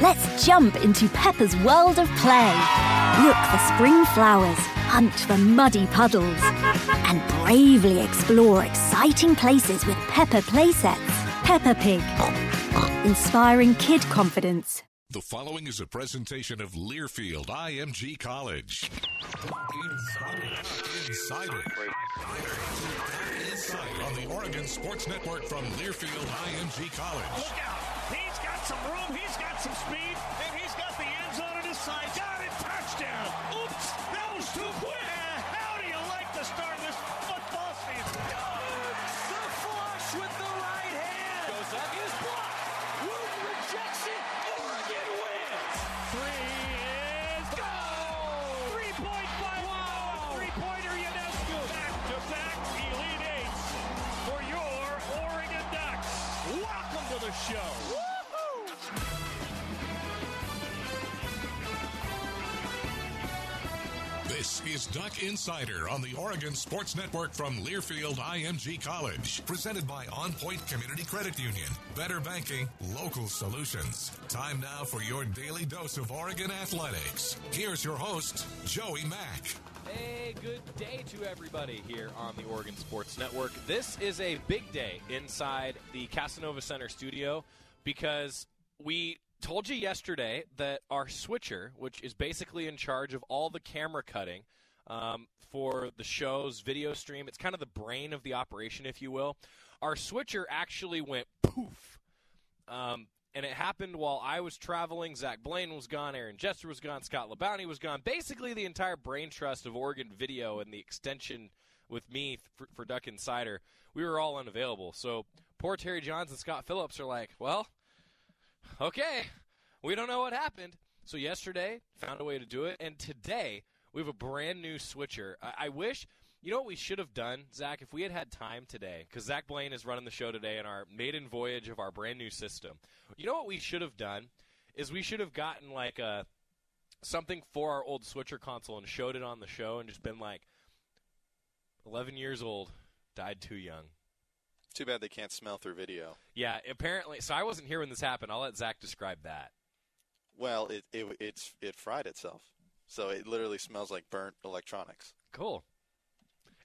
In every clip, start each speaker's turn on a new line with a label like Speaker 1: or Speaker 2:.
Speaker 1: Let's jump into Peppa's world of play. Look for spring flowers, hunt for muddy puddles, and bravely explore exciting places with Peppa playsets. Peppa Pig, inspiring kid confidence.
Speaker 2: The following is a presentation of Learfield IMG College. Insider. Insider. Insider on the Oregon Sports Network from Learfield IMG College.
Speaker 3: Some room. He's got some speed. And he's got the end zone on his side. Got it. Touchdown. Oops. That was too quick. Is
Speaker 2: Duck Insider on the Oregon Sports Network from Learfield IMG College. Presented by On Point Community Credit Union. Better banking, local solutions. Time now for your daily dose of Oregon athletics. Here's your host, Joey Mack.
Speaker 4: Hey, good day to everybody here on the Oregon Sports Network. This is a big day inside the Casanova Center studio because we told you yesterday that our switcher, which is basically in charge of all the camera cutting um, for the show's video stream, it's kind of the brain of the operation, if you will. Our switcher actually went poof. Um, and it happened while I was traveling. Zach Blaine was gone, Aaron Jester was gone, Scott LeBounty was gone. Basically, the entire brain trust of Oregon Video and the extension with me for, for Duck Insider, we were all unavailable. So poor Terry Johns and Scott Phillips are like, well, okay, we don't know what happened. So yesterday, found a way to do it, and today we have a brand new switcher. I, I wish. You know what we should have done, Zach, if we had had time today, because Zach Blaine is running the show today in our maiden voyage of our brand new system. You know what we should have done is we should have gotten like a something for our old switcher console and showed it on the show and just been like, 11 years old, died too young.
Speaker 5: Too bad they can't smell through video.
Speaker 4: Yeah, apparently. So I wasn't here when this happened. I'll let Zach describe that.
Speaker 5: Well, it it it's it fried itself, so it literally smells like burnt electronics.
Speaker 4: Cool.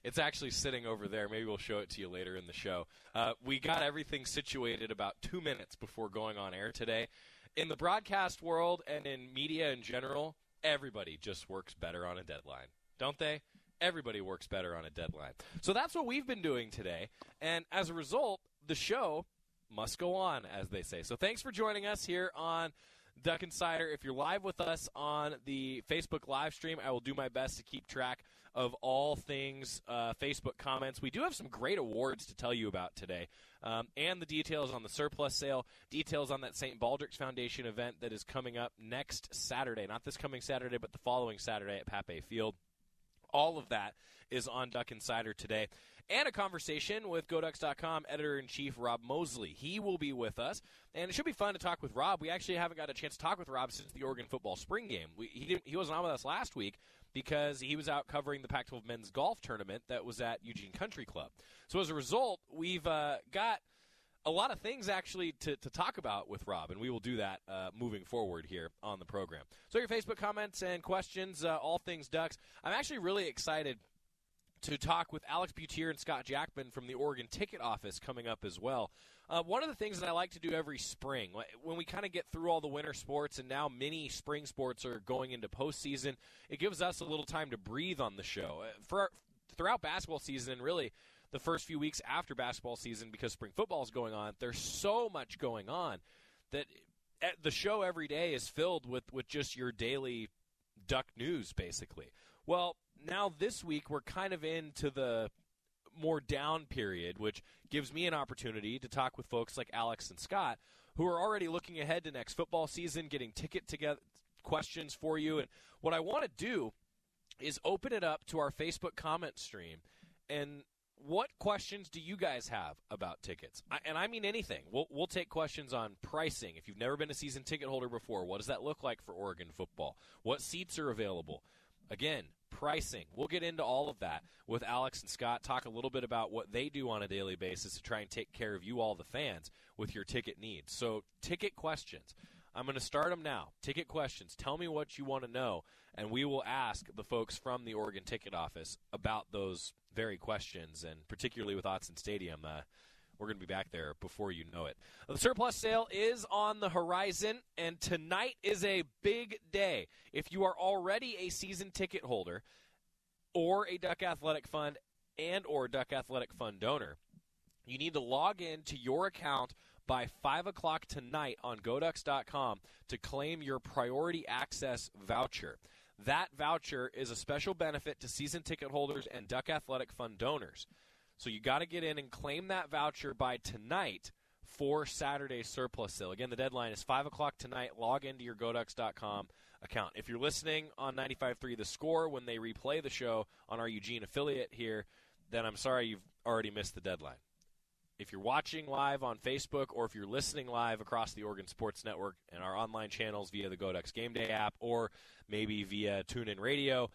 Speaker 4: It's actually sitting over there. Maybe we'll show it to you later in the show. Uh, we got everything situated about two minutes before going on air today. In the broadcast world and in media in general, everybody just works better on a deadline, don't they? Everybody works better on a deadline. So that's what we've been doing today. And as a result, the show must go on, as they say. So thanks for joining us here on Duck Insider. If you're live with us on the Facebook live stream, I will do my best to keep track of all things uh, Facebook comments. We do have some great awards to tell you about today, um, and the details on the surplus sale, details on that St. Baldrick's Foundation event that is coming up next Saturday. Not this coming Saturday, but the following Saturday at Pape Field All of that is on Duck Insider today. And a conversation with GoDucks.com editor in chief Rob Moseley. He will be with us, and it should be fun to talk with Rob. We actually haven't got a chance to talk with Rob since the Oregon football spring game. We, he, he wasn't on with us last week because he was out covering the Pac 12 men's golf tournament that was at Eugene Country Club. So as a result, we've uh, got a lot of things actually to, to talk about with Rob, and we will do that uh, moving forward here on the program. So your Facebook comments and questions, uh, all things Ducks. I'm actually really excited to talk with Alex Butier and Scott Jackman from the Oregon Ticket Office coming up as well. Uh, one of the things that I like to do every spring, when we kind of get through all the winter sports and now many spring sports are going into postseason, it gives us a little time to breathe on the show. Uh, for throughout basketball season, and really the first few weeks after basketball season because spring football is going on. There's so much going on that the show every day is filled with, with just your daily duck news, basically. Well, now this week we're kind of into the more down period, which gives me an opportunity to talk with folks like Alex and Scott, who are already looking ahead to next football season, getting ticket together questions for you. And what I want to do is open it up to our Facebook comment stream and what questions do you guys have about tickets? I, and I mean anything. We'll, we'll take questions on pricing. If you've never been a season ticket holder before, what does that look like for Oregon football? What seats are available? Again, pricing. We'll get into all of that with Alex and Scott. Talk a little bit about what they do on a daily basis to try and take care of you, all the fans, with your ticket needs. So, ticket questions. I'm going to start them now. Ticket questions. Tell me what you want to know, and we will ask the folks from the Oregon Ticket Office about those very questions, and particularly with Autzen Stadium. Uh, we're going to be back there before you know it. The surplus sale is on the horizon, and tonight is a big day. If you are already a season ticket holder or a Duck Athletic Fund and or Duck Athletic Fund donor, you need to log in to your account by 5 o'clock tonight on GoDucks.com to claim your priority access voucher. That voucher is a special benefit to season ticket holders and Duck Athletic Fund donors. So you got to get in and claim that voucher by tonight for Saturday's surplus sale. Again, the deadline is 5 o'clock tonight. Log into your GoDucks.com account. If you're listening on 95.3 The Score when they replay the show on our Eugene affiliate here, then I'm sorry you've already missed the deadline if you're watching live on Facebook or if you're listening live across the Oregon Sports Network and our online channels via the GoDucks Game Day app or maybe via TuneIn Radio,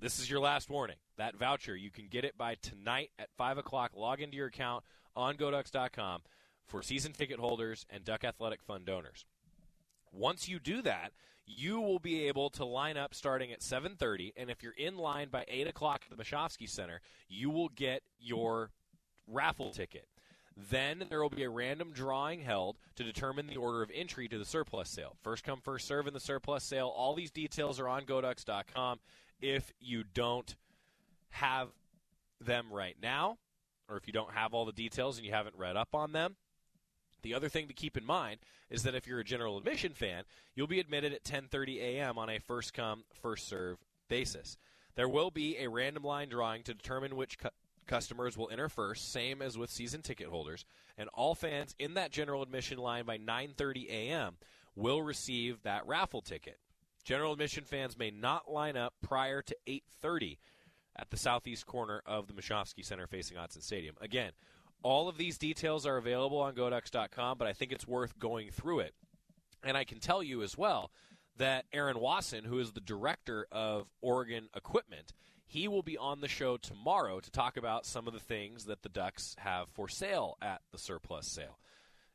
Speaker 4: this is your last warning. That voucher, you can get it by tonight at 5 o'clock. Log into your account on GoDucks.com for season ticket holders and Duck Athletic Fund donors. Once you do that, you will be able to line up starting at 7.30, and if you're in line by 8 o'clock at the Moshofsky Center, you will get your raffle ticket. Then there will be a random drawing held to determine the order of entry to the surplus sale. First come, first serve in the surplus sale. All these details are on GoDucks.com. If you don't have them right now, or if you don't have all the details and you haven't read up on them, the other thing to keep in mind is that if you're a general admission fan, you'll be admitted at 10:30 a.m. on a first come, first serve basis. There will be a random line drawing to determine which customers will enter first, same as with season ticket holders, and all fans in that general admission line by 9:30 a.m. will receive that raffle ticket. General admission fans may not line up prior to 8:30 at the southeast corner of the Moshofsky Center facing Autzen Stadium. Again, all of these details are available on GoDucks.com, but I think it's worth going through it. And I can tell you as well that Aaron Wasson, who is the director of Oregon Equipment, he will be on the show tomorrow to talk about some of the things that the Ducks have for sale at the surplus sale.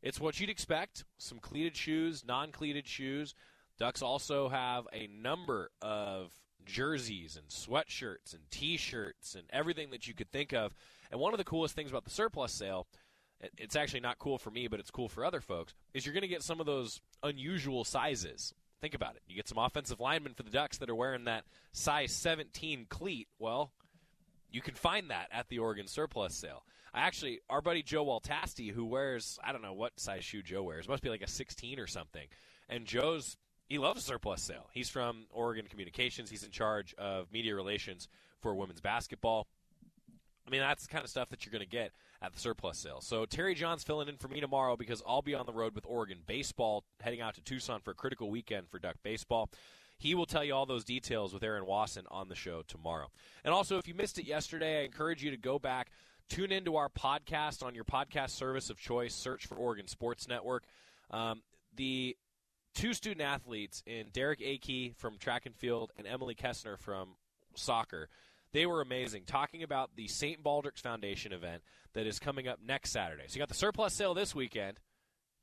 Speaker 4: It's what you'd expect some cleated shoes, non cleated shoes. Ducks also have a number of jerseys and sweatshirts and t shirts and everything that you could think of. And one of the coolest things about the surplus sale, it's actually not cool for me, but it's cool for other folks, is you're going to get some of those unusual sizes. Think about it. You get some offensive linemen for the Ducks that are wearing that size 17 cleat. Well, you can find that at the Oregon surplus sale. I actually, our buddy Joe Waltasti, who wears, I don't know what size shoe Joe wears, must be like a 16 or something. And Joe's, he loves surplus sale. He's from Oregon Communications. He's in charge of media relations for women's basketball. I mean, that's the kind of stuff that you're going to get at the surplus sale. So Terry John's filling in for me tomorrow because I'll be on the road with Oregon baseball, heading out to Tucson for a critical weekend for Duck baseball. He will tell you all those details with Aaron Wasson on the show tomorrow. And also, if you missed it yesterday, I encourage you to go back, tune into our podcast on your podcast service of choice. Search for Oregon Sports Network. Um, the two student athletes in Derek Akey from track and field and Emily Kessner from soccer. They were amazing. Talking about the St. Baldrick's Foundation event that is coming up next Saturday. So you got the surplus sale this weekend,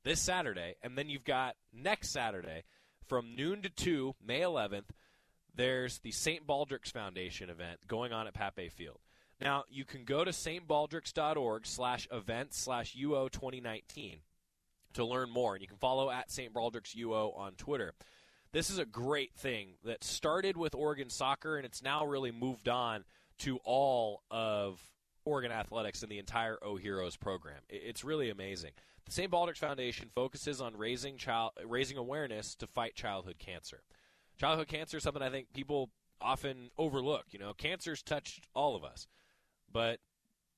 Speaker 4: this Saturday, and then you've got next Saturday from noon to 2, May 11th, there's the St. Baldrick's Foundation event going on at Pape Field. Now, you can go to stbaldricks.org slash events slash UO 2019 to learn more. And you can follow at St. Baldrick's UO on Twitter. This is a great thing that started with Oregon soccer, and it's now really moved on to all of Oregon athletics and the entire O Heroes program. It's really amazing. The St. Baldrick's Foundation focuses on raising child raising awareness to fight childhood cancer. Childhood cancer is something I think people often overlook. You know, cancer's touched all of us, but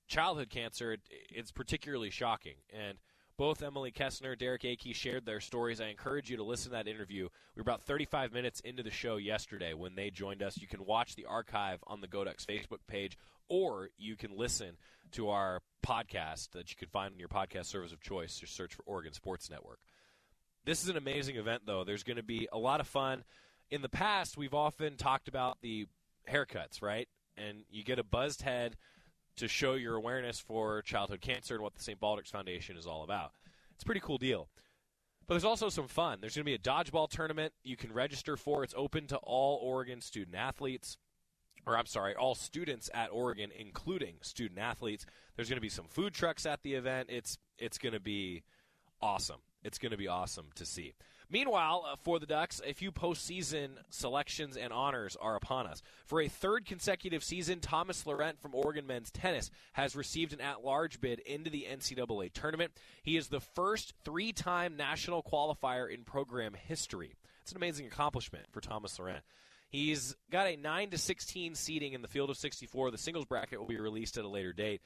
Speaker 4: childhood cancer it's particularly shocking and both Emily Kessner, and Derek Akey shared their stories. I encourage you to listen to that interview. We were about 35 minutes into the show yesterday when they joined us. You can watch the archive on the Goducks Facebook page, or you can listen to our podcast that you can find on your podcast service of choice. Just search for Oregon Sports Network. This is an amazing event, though. There's going to be a lot of fun. In the past, we've often talked about the haircuts, right? And you get a buzzed head – to show your awareness for childhood cancer and what the St. Baldrick's Foundation is all about. It's a pretty cool deal. But there's also some fun. There's going to be a dodgeball tournament you can register for. It's open to all Oregon student athletes. Or, I'm sorry, all students at Oregon, including student athletes. There's going to be some food trucks at the event. It's, it's going to be awesome. It's going to be awesome to see. Meanwhile, uh, for the Ducks, a few postseason selections and honors are upon us. For a third consecutive season, Thomas Laurent from Oregon men's tennis has received an at large bid into the NCAA tournament. He is the first three time national qualifier in program history. It's an amazing accomplishment for Thomas Laurent. He's got a 9 to 16 seeding in the field of 64. The singles bracket will be released at a later date.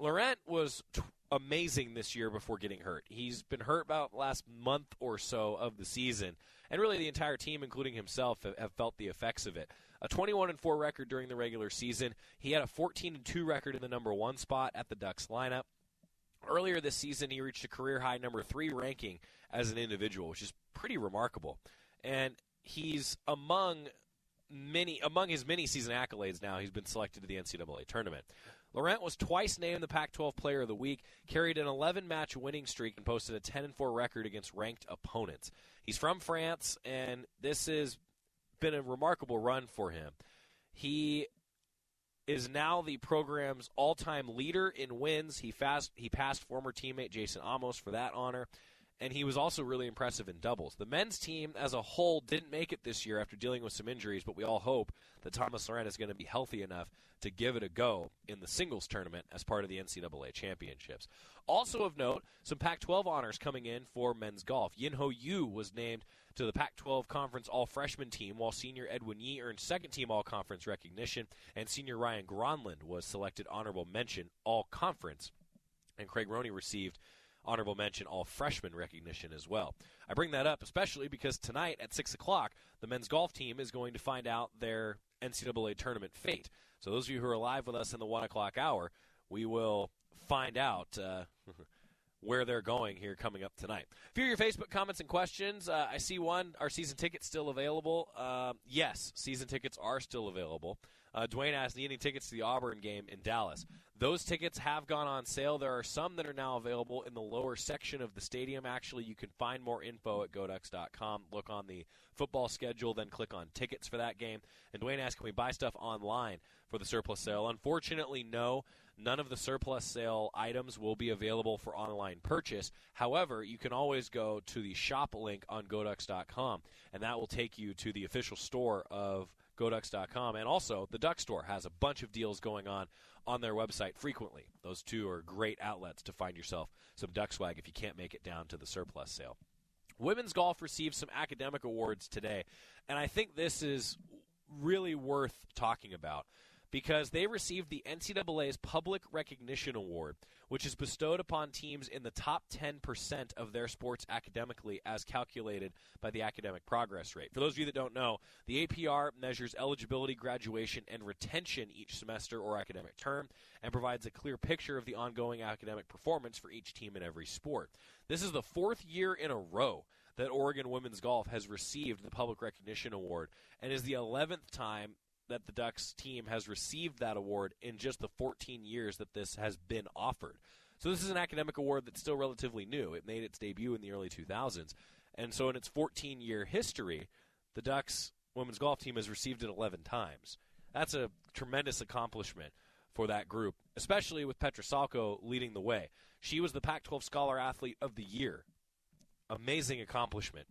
Speaker 4: Laurent was t- amazing this year before getting hurt. He's been hurt about last month or so of the season, and really the entire team, including himself, have, have felt the effects of it. A 21 and 4 record during the regular season. He had a 14 and 2 record in the number one spot at the Ducks lineup. Earlier this season, he reached a career high number three ranking as an individual, which is pretty remarkable. And he's among many among his many season accolades now. He's been selected to the NCAA tournament. Laurent was twice named the Pac 12 Player of the Week, carried an 11 match winning streak, and posted a 10 4 record against ranked opponents. He's from France, and this has been a remarkable run for him. He is now the program's all-time leader in wins. He fast he passed former teammate Jason Amos for that honor and he was also really impressive in doubles. The men's team as a whole didn't make it this year after dealing with some injuries, but we all hope that Thomas Laurent is going to be healthy enough to give it a go in the singles tournament as part of the NCAA championships. Also of note, some Pac-12 honors coming in for men's golf. Yin Ho Yu was named to the Pac-12 Conference All-Freshman team, while senior Edwin Yee earned second-team All-Conference recognition, and senior Ryan Gronlund was selected honorable mention All-Conference, and Craig Roney received honorable mention all freshman recognition as well. I bring that up especially because tonight at 6 o'clock, the men's golf team is going to find out their NCAA tournament fate. So, those of you who are live with us in the 1 o'clock hour, we will find out. Uh, where they're going here coming up tonight. A few of your Facebook comments and questions. Uh, I see one. Are season tickets still available? Uh, yes, season tickets are still available. Uh, Dwayne asked, needing tickets to the Auburn game in Dallas. Those tickets have gone on sale. There are some that are now available in the lower section of the stadium. Actually, you can find more info at goducks.com. Look on the football schedule, then click on tickets for that game. And Dwayne asked, can we buy stuff online for the surplus sale? Unfortunately, no. None of the surplus sale items will be available for online purchase. However, you can always go to the shop link on goducks.com, and that will take you to the official store of goducks.com. And also, the Duck Store has a bunch of deals going on on their website frequently. Those two are great outlets to find yourself some duck swag if you can't make it down to the surplus sale. Women's golf received some academic awards today, and I think this is really worth talking about because they received the NCAA's Public Recognition Award, which is bestowed upon teams in the top 10% of their sports academically as calculated by the academic progress rate. For those of you that don't know, the APR measures eligibility, graduation, and retention each semester or academic term and provides a clear picture of the ongoing academic performance for each team in every sport. This is the fourth year in a row that Oregon women's golf has received the Public Recognition Award and is the 11th time that the Ducks team has received that award in just the 14 years that this has been offered. So this is an academic award that's still relatively new. It made its debut in the early 2000s. And so in its 14 year history, the Ducks women's golf team has received it 11 times. That's a tremendous accomplishment for that group, especially with Petra Salko leading the way. She was the Pac 12 Scholar Athlete of the Year. Amazing accomplishment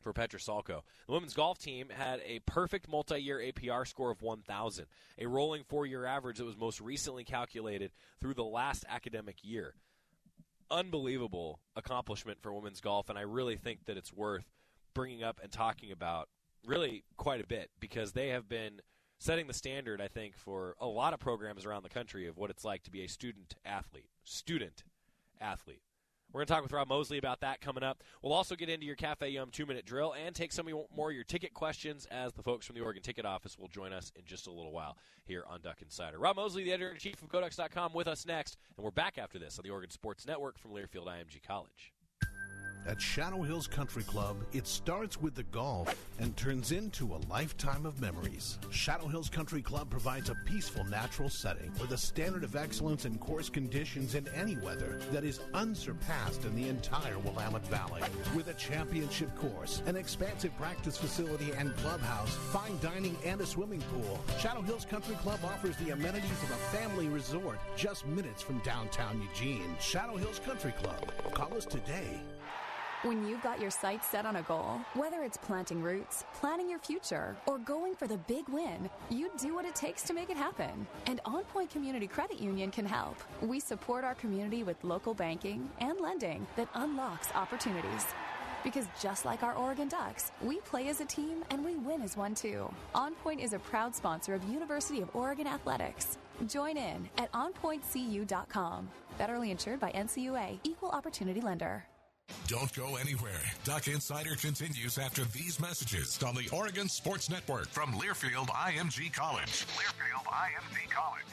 Speaker 4: for Petra Salko. The women's golf team had a perfect multi year APR score of 1,000, a rolling four year average that was most recently calculated through the last academic year. Unbelievable accomplishment for women's golf, and I really think that it's worth bringing up and talking about really quite a bit because they have been setting the standard, I think, for a lot of programs around the country of what it's like to be a student athlete. Student athlete. We're going to talk with Rob Moseley about that coming up. We'll also get into your Cafe Yum two minute drill and take some more of your ticket questions as the folks from the Oregon Ticket Office will join us in just a little while here on Duck Insider. Rob Moseley, the editor in chief of GoDucks.com, with us next. And we're back after this on the Oregon Sports Network from Learfield IMG College.
Speaker 6: At Shadow Hills Country Club, it starts with the golf and turns into a lifetime of memories. Shadow Hills Country Club provides a peaceful natural setting with a standard of excellence in course conditions in any weather that is unsurpassed in the entire Willamette Valley. With a championship course, an expansive practice facility and clubhouse, fine dining, and a swimming pool, Shadow Hills Country Club offers the amenities of a family resort just minutes from downtown Eugene. Shadow Hills Country Club. Call us today.
Speaker 7: When you've got your sights set on a goal, whether it's planting roots, planning your future, or going for the big win, you do what it takes to make it happen. And On Point Community Credit Union can help. We support our community with local banking and lending that unlocks opportunities. Because just like our Oregon Ducks, we play as a team and we win as one too. On Point is a proud sponsor of University of Oregon Athletics. Join in at onpointcu.com. Federally insured by NCUA, Equal Opportunity Lender.
Speaker 2: Don't go anywhere. Duck Insider continues after these messages on the Oregon Sports Network from Learfield IMG College. Learfield IMG College.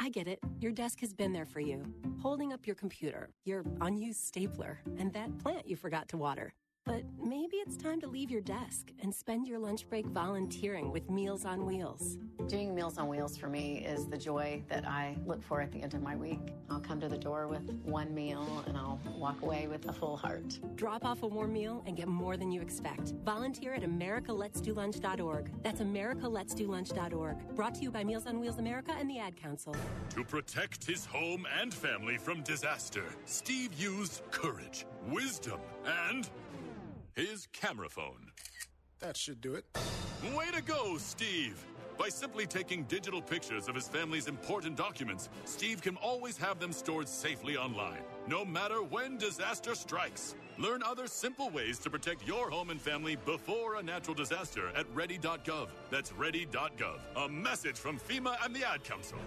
Speaker 8: I get it. Your desk has been there for you, holding up your computer, your unused stapler, and that plant you forgot to water. But maybe it's time to leave your desk and spend your lunch break volunteering with Meals on Wheels.
Speaker 9: Doing Meals on Wheels for me is the joy that I look for at the end of my week. I'll come to the door with one meal and I'll walk away with a full heart.
Speaker 8: Drop off a warm meal and get more than you expect. Volunteer at americaletsdolunch.org. That's americaletsdolunch.org. Brought to you by Meals on Wheels America and the Ad Council.
Speaker 10: To protect his home and family from disaster, Steve used courage, wisdom, and his camera phone.
Speaker 11: That should do it.
Speaker 10: Way to go, Steve! By simply taking digital pictures of his family's important documents, Steve can always have them stored safely online, no matter when disaster strikes. Learn other simple ways to protect your home and family before a natural disaster at ready.gov. That's ready.gov. A message from FEMA and the Ad Council.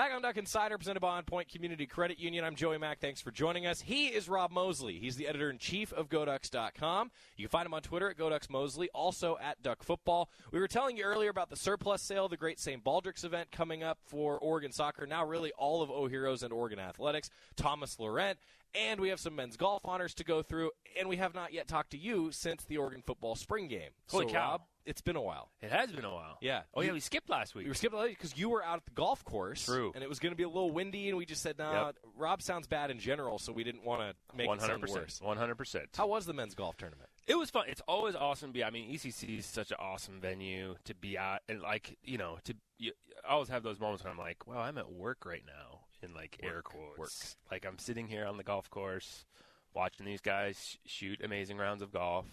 Speaker 4: Back on Duck Insider, presented by On Point Community Credit Union. I'm Joey Mack. Thanks for joining us. He is Rob Moseley. He's the editor in chief of GoDucks.com. You can find him on Twitter at GoDucks Moseley, also at Duck Football. We were telling you earlier about the surplus sale, the Great St. Baldrick's event coming up for Oregon soccer. Now, really, all of O Heroes and Oregon Athletics. Thomas Laurent. And we have some men's golf honors to go through, and we have not yet talked to you since the Oregon football spring game.
Speaker 12: Holy
Speaker 4: so,
Speaker 12: cow.
Speaker 4: Rob, it's been a while.
Speaker 12: It has been a while.
Speaker 4: Yeah.
Speaker 12: Oh, yeah, we skipped last week.
Speaker 4: We were skipping because you were out at the golf course.
Speaker 12: True.
Speaker 4: And it was going to be a little windy, and we just said, nah,
Speaker 12: Yep.
Speaker 4: Rob sounds bad in general, so we didn't want to make it sound
Speaker 12: 100%.
Speaker 4: worse.
Speaker 12: 100%.
Speaker 4: How was the men's golf tournament?
Speaker 12: It was fun. It's always awesome to be. I mean, ECC is such an awesome venue to be at, and like you know, to you, I always have those moments when I'm like, "Wow, I'm at work right now." In like air
Speaker 4: Work,
Speaker 12: quotes,
Speaker 4: work.
Speaker 12: like I'm sitting here on the golf course, watching these guys sh- shoot amazing rounds of golf,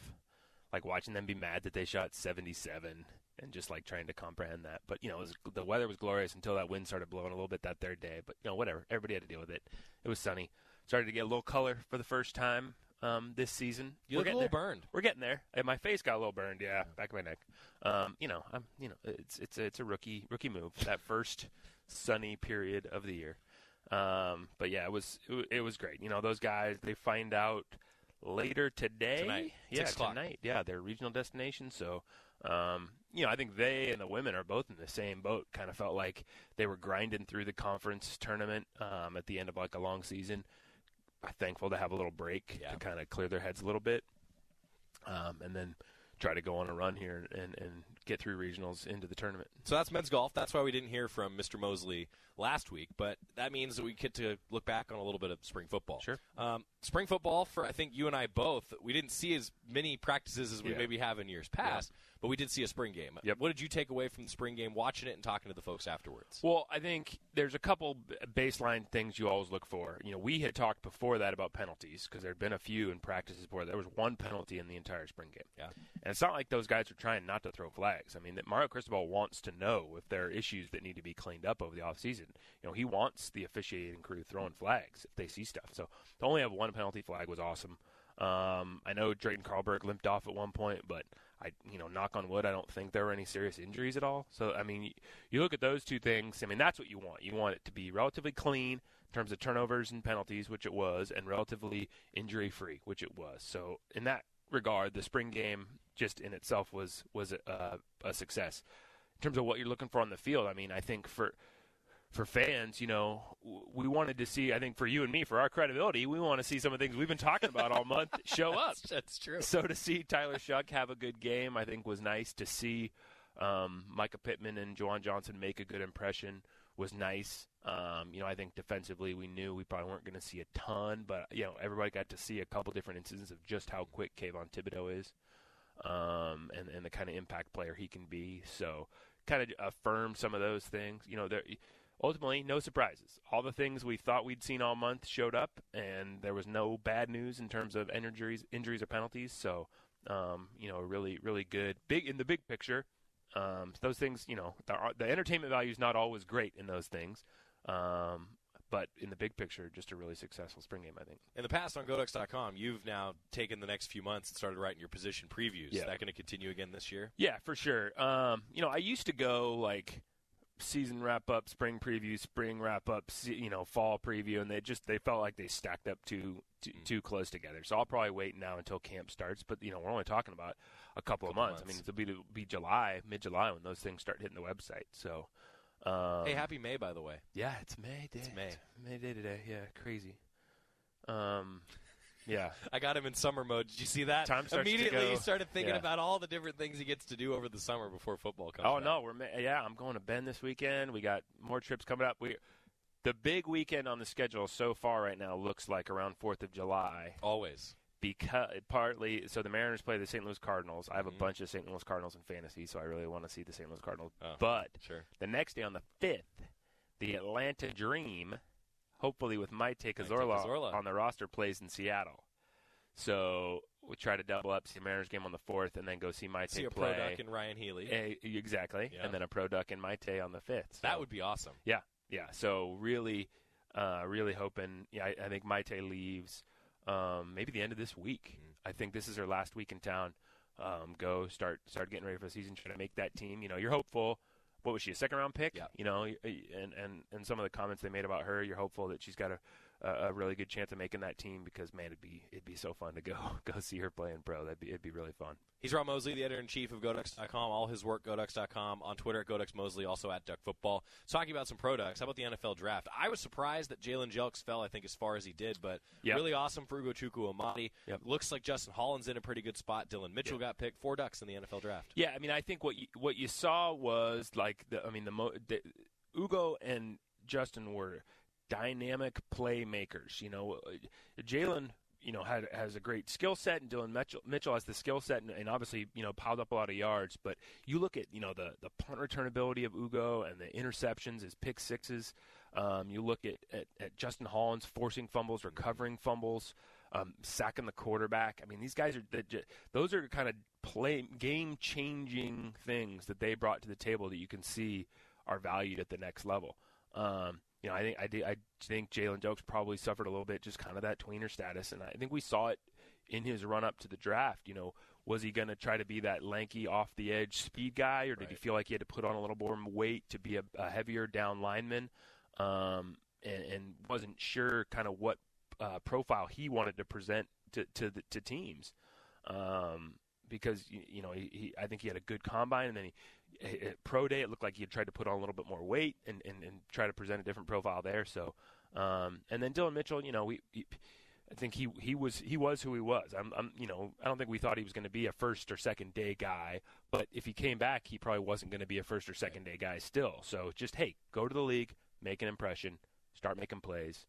Speaker 12: like watching them be mad that they shot 77 and just like trying to comprehend that. But you know, it was, the weather was glorious until that wind started blowing a little bit that third day. But you know, whatever. Everybody had to deal with it. It was sunny. Started to get a little color for the first time um, this season.
Speaker 4: You
Speaker 12: We're
Speaker 4: look a little
Speaker 12: there.
Speaker 4: burned.
Speaker 12: We're getting there. And my face got a little burned. Yeah, back of my neck. Um, you know, I'm. You know, it's it's a, it's a rookie rookie move. That first sunny period of the year. Um, but yeah, it was it, it was great. You know, those guys they find out later today.
Speaker 4: Tonight.
Speaker 12: yeah, tonight. Yeah, their regional destination. So, um, you know, I think they and the women are both in the same boat. Kind of felt like they were grinding through the conference tournament um, at the end of like a long season. I'm thankful to have a little break to kind of clear their heads a little bit, um, and then try to go on a run here and, and get through regionals into the tournament.
Speaker 4: So that's men's golf. That's why we didn't hear from Mr. Moseley last week, but that means that we get to look back on a little bit of spring football.
Speaker 12: Sure.
Speaker 4: Um, spring football for I think you and I both. We didn't see as many practices as we
Speaker 12: Yeah.
Speaker 4: maybe have in years past, but we did see a spring game.
Speaker 12: Yep.
Speaker 4: What did you take away from the spring game, watching it and talking to the folks afterwards?
Speaker 12: Well, I think there's a couple baseline things you always look for. You know, we had talked before that about penalties because there had been a few in practices before. There was one penalty in the entire spring game.
Speaker 4: Yeah.
Speaker 12: And it's not like those guys are trying not to throw flags. I mean, that Mario Cristobal wants to know if there are issues that need to be cleaned up over the offseason. You know, he wants the officiating crew throwing flags if they see stuff. So to only have one penalty flag was awesome. Um, I know Drayton Carlberg limped off at one point, but I, you know, knock on wood, I don't think there were any serious injuries at all. So, I mean, you, you look at those two things. I mean, that's what you want. You want it to be relatively clean in terms of turnovers and penalties, which it was, and relatively injury free, which it was. So, in that regard, the spring game just in itself was was a, a success. In terms of what you're looking for on the field, I mean, I think for for fans, you know, we wanted to see. I think for you and me, for our credibility, we want to see some of the things we've been talking about all month show up.
Speaker 4: That's true.
Speaker 12: So to see Tyler Shough have a good game, I think was nice. To see um, Mycah Pittman and Juwan Johnson make a good impression was nice. Um, you know, I think defensively, we knew we probably weren't going to see a ton, but you know, everybody got to see a couple different instances of just how quick Kayvon Thibodeaux is, um, and and the kind of impact player he can be. So kind of affirm some of those things. You know, there ultimately no surprises. All the things we thought we'd seen all month showed up, and there was no bad news in terms of injuries, injuries or penalties. So, um, you know, really, really good. Big in the big picture. Um, those things, you know, the, the entertainment value is not always great in those things. Um, but in the big picture, just a really successful spring game, I think.
Speaker 4: In the past on Goducks.com, you've now taken the next few months and started writing your position previews.
Speaker 12: Yeah.
Speaker 4: Is that going to continue again this year?
Speaker 12: Yeah, for sure. Um, you know, I used to go like season wrap up, spring preview, spring wrap up, you know, fall preview, and they just they felt like they stacked up too too, too close together. So I'll probably wait now until camp starts. But you know, we're only talking about a couple, of
Speaker 4: Couple
Speaker 12: months. I mean, it'll be to be July, mid July when those things start hitting the website. So. Um,
Speaker 4: hey, happy May, by the way.
Speaker 12: Yeah, it's May Day.
Speaker 4: It's May.
Speaker 12: May Day today. Yeah, crazy. Um, yeah.
Speaker 4: I got him in summer mode. Did you see that?
Speaker 12: Time starts to
Speaker 4: Immediately,
Speaker 12: go.
Speaker 4: he started thinking
Speaker 12: Yeah.
Speaker 4: about all the different things he gets to do over the summer before football comes.
Speaker 12: Oh no, we're yeah. I'm going to Bend this weekend. We got more trips coming up. We the big weekend on the schedule so far right now looks like around Fourth of July.
Speaker 4: Always
Speaker 12: because partly so the Mariners play the St. Louis Cardinals. I have a bunch of St. Louis Cardinals in fantasy, so I really want to see the St. Louis Cardinals.
Speaker 4: Oh,
Speaker 12: but
Speaker 4: sure.
Speaker 12: the next day on the fifth, the Atlanta Dream, hopefully with Cazorla,
Speaker 4: Cazorla.
Speaker 12: on the roster, plays in Seattle. So we try to double up, see the Mariners game on the fourth, and then go see Maite
Speaker 4: See a
Speaker 12: play.
Speaker 4: pro duck in Ryan Healy.
Speaker 12: Eh, exactly,
Speaker 4: Yeah.
Speaker 12: and then a pro duck in Maite on the fifth.
Speaker 4: that would be awesome.
Speaker 12: yeah, yeah. So really, uh, really hoping. Yeah, I, I think Maite leaves um, maybe the end of this week. I think this is her last week in town. Um, go start start getting ready for the season. Try to make that team. You know, you're hopeful. What was she a second round pick?
Speaker 4: Yeah.
Speaker 12: You know, and and and some of the comments they made about her, you're hopeful that she's got a a, a really good chance of making that team because man, it'd be it'd be so fun to go go see her playing pro. That'd be it'd be really fun.
Speaker 4: He's Rob Moseley, the editor in chief of Goducks.com. All his work, Goducks.com. On Twitter at Goducks Moseley, also at Duck Football. Talking about some products. How about the NFL draft? I was surprised that Jalen Jelks fell, I think, as far as he did, but
Speaker 12: Yep.
Speaker 4: really awesome for Ugochukwu Amadi.
Speaker 12: Yep.
Speaker 4: Looks like Justin Hollins's in a pretty good spot. Dillon Mitchell got picked. Four Ducks in the NFL draft.
Speaker 12: Yeah, I mean, I think what you, what you saw was like the. I mean, the, mo- the Ugo and Justin were dynamic playmakers. You know, Uh, Jalen, you know, had has a great skill set, and Dillon Mitchell, Mitchell has the skill set, and, and obviously, you know, piled up a lot of yards. But you look at you know the the punt return ability of Ugo and the interceptions, his pick sixes. Um, you look at, at, at Justin Hollins forcing fumbles, recovering fumbles. um, sacking the quarterback. I mean, these guys are those are kind of play game changing things that they brought to the table that you can see are valued at the next level. Um, you know, I think I, did, I think Jalen Dokes probably suffered a little bit, just kind of that tweener status, and I think we saw it in his run up to the draft. You know, was he going to try to be that lanky, off the edge speed guy, or did right. he feel like he had to put on a little more weight to be a, a heavier down lineman? Um, and, and, wasn't sure kind of what uh, profile he wanted to present to to, the, to teams. Um, because you know he, he, I think he had a good combine, and then he pro day it looked like he had tried to put on a little bit more weight and, and, and try to present a different profile there. So, um, and then Dillon Mitchell, you know, we, I think he he was he was who he was. I'm, I'm you know I don't think we thought he was going to be a first or second day guy, but if he came back, he probably wasn't going to be a first or second day guy still. So just hey, go to the league, make an impression, start making plays,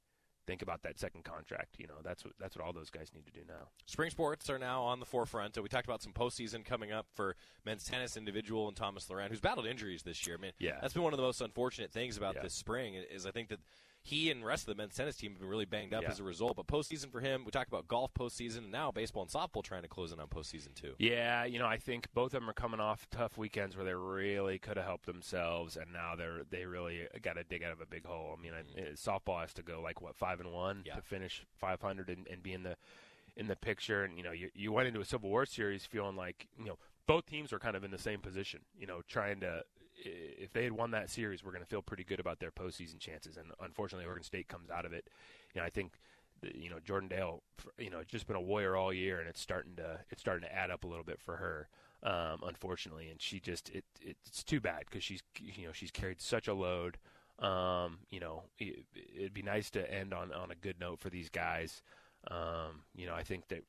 Speaker 12: think about that second contract. You know, that's what that's what all those guys need to do now.
Speaker 4: Spring sports are now on the forefront. So we talked about some postseason coming up for men's tennis individual and Thomas Laurent, who's battled injuries this year. I mean,
Speaker 12: yeah.
Speaker 4: that's been one of the most unfortunate things about
Speaker 12: yeah.
Speaker 4: this spring is I think that he and the rest of the men's tennis team have been really banged up
Speaker 12: yeah.
Speaker 4: as a result. But postseason for him, we talked about golf postseason, and now baseball and softball trying to close in on postseason too.
Speaker 12: Yeah, you know, I think both of them are coming off tough weekends where they really could have helped themselves, and now they're they really got to dig out of a big hole. I mean, mm-hmm. softball has to go like what five and one
Speaker 4: yeah.
Speaker 12: to finish 500 and, and be in the in the picture. And you know, you you went into a Civil War series feeling like you know both teams are kind of in the same position. You know, trying to if they had won that series, we're going to feel pretty good about their postseason chances. And unfortunately, Oregon State comes out of it. You know, I think you know Jordan Dail, you know, just been a warrior all year, and it's starting to it's starting to add up a little bit for her. Um, unfortunately, and she just it, it's too bad because she's you know she's carried such a load. Um, you know, it, would be nice to end on on a good note for these guys. Um, you know, I think that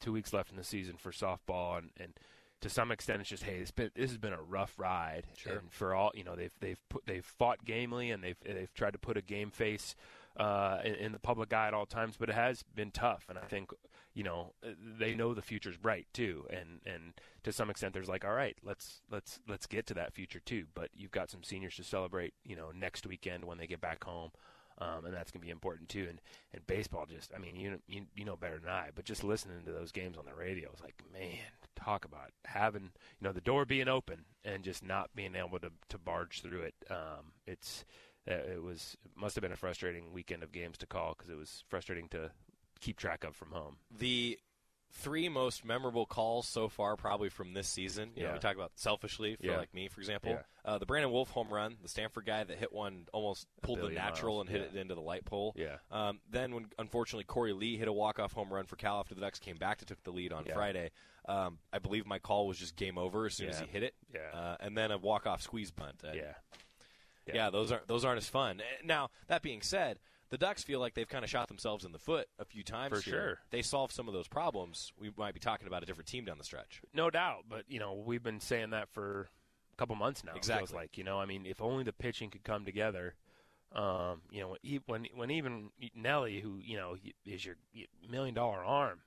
Speaker 12: two weeks left in the season for softball, and and to some extent, it's just hey, it's been this has been a rough ride.
Speaker 4: Sure.
Speaker 12: And for all you know, they've they've put they've fought gamely and they've they've tried to put a game face uh, in, in, the public eye at all times, but it has been tough. And I think you know they know the future's bright too. And and to some extent, there's like, all right, let's let's let's get to that future too. But you've got some seniors to celebrate, you know, next weekend when they get back home. Um, and that's going to be important too. And and baseball, just I mean, you, you you know better than I, but just listening to those games on the radio, it's like, man, talk about having you know the door being open and just not being able to to barge through it. Um, it's uh, it was must have been a frustrating weekend of games to call because it was frustrating to keep track of from home.
Speaker 4: The three most memorable calls so far, probably from this season. You
Speaker 12: yeah.
Speaker 4: know, we talk about selfishly for
Speaker 12: yeah.
Speaker 4: like me, for example.
Speaker 12: Yeah.
Speaker 4: Uh, the Brandon Wolf home run, the Stanford guy that hit one, almost pulled the natural
Speaker 12: miles.
Speaker 4: and hit it into the light pole.
Speaker 12: Yeah.
Speaker 4: Um, then when unfortunately Korey Lee hit a walk off home run for Cal after the Ducks came back to took the lead on Friday. Um, I believe my call was just game over as soon as he hit it.
Speaker 12: Yeah.
Speaker 4: Uh, and then a walk off squeeze bunt. Uh,
Speaker 12: yeah.
Speaker 4: yeah. those aren't those aren't as fun. Now that being said, the Ducks feel like they've kind of shot themselves in the foot a few times.
Speaker 12: For
Speaker 4: here.
Speaker 12: sure.
Speaker 4: They solve some of those problems. We might be talking about a different team down the stretch.
Speaker 12: No doubt, but you know we've been saying that for a couple months now.
Speaker 4: Exactly.
Speaker 12: Like you know, I mean, if only the pitching could come together. Um, you know, when when even Nelly, who you know is your million dollar arm,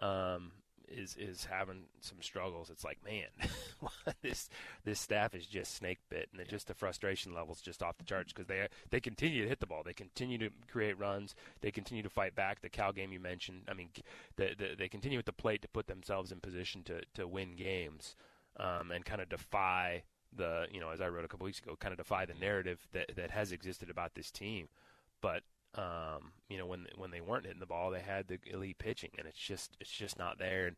Speaker 12: um, is is having some struggles. It's like, man, this this staff is just snake bit, and it just the frustration levels just off the charts because they they continue to hit the ball, they continue to create runs, they continue to fight back. The Cal game you mentioned, I mean, the, the, they continue at the plate to put themselves in position to to win games, um, and kind of defy the you know as I wrote a couple weeks ago, kind of defy the narrative that that has existed about this team, but um, you know, when when they weren't hitting the ball, they had the elite pitching, and it's just it's just not there. And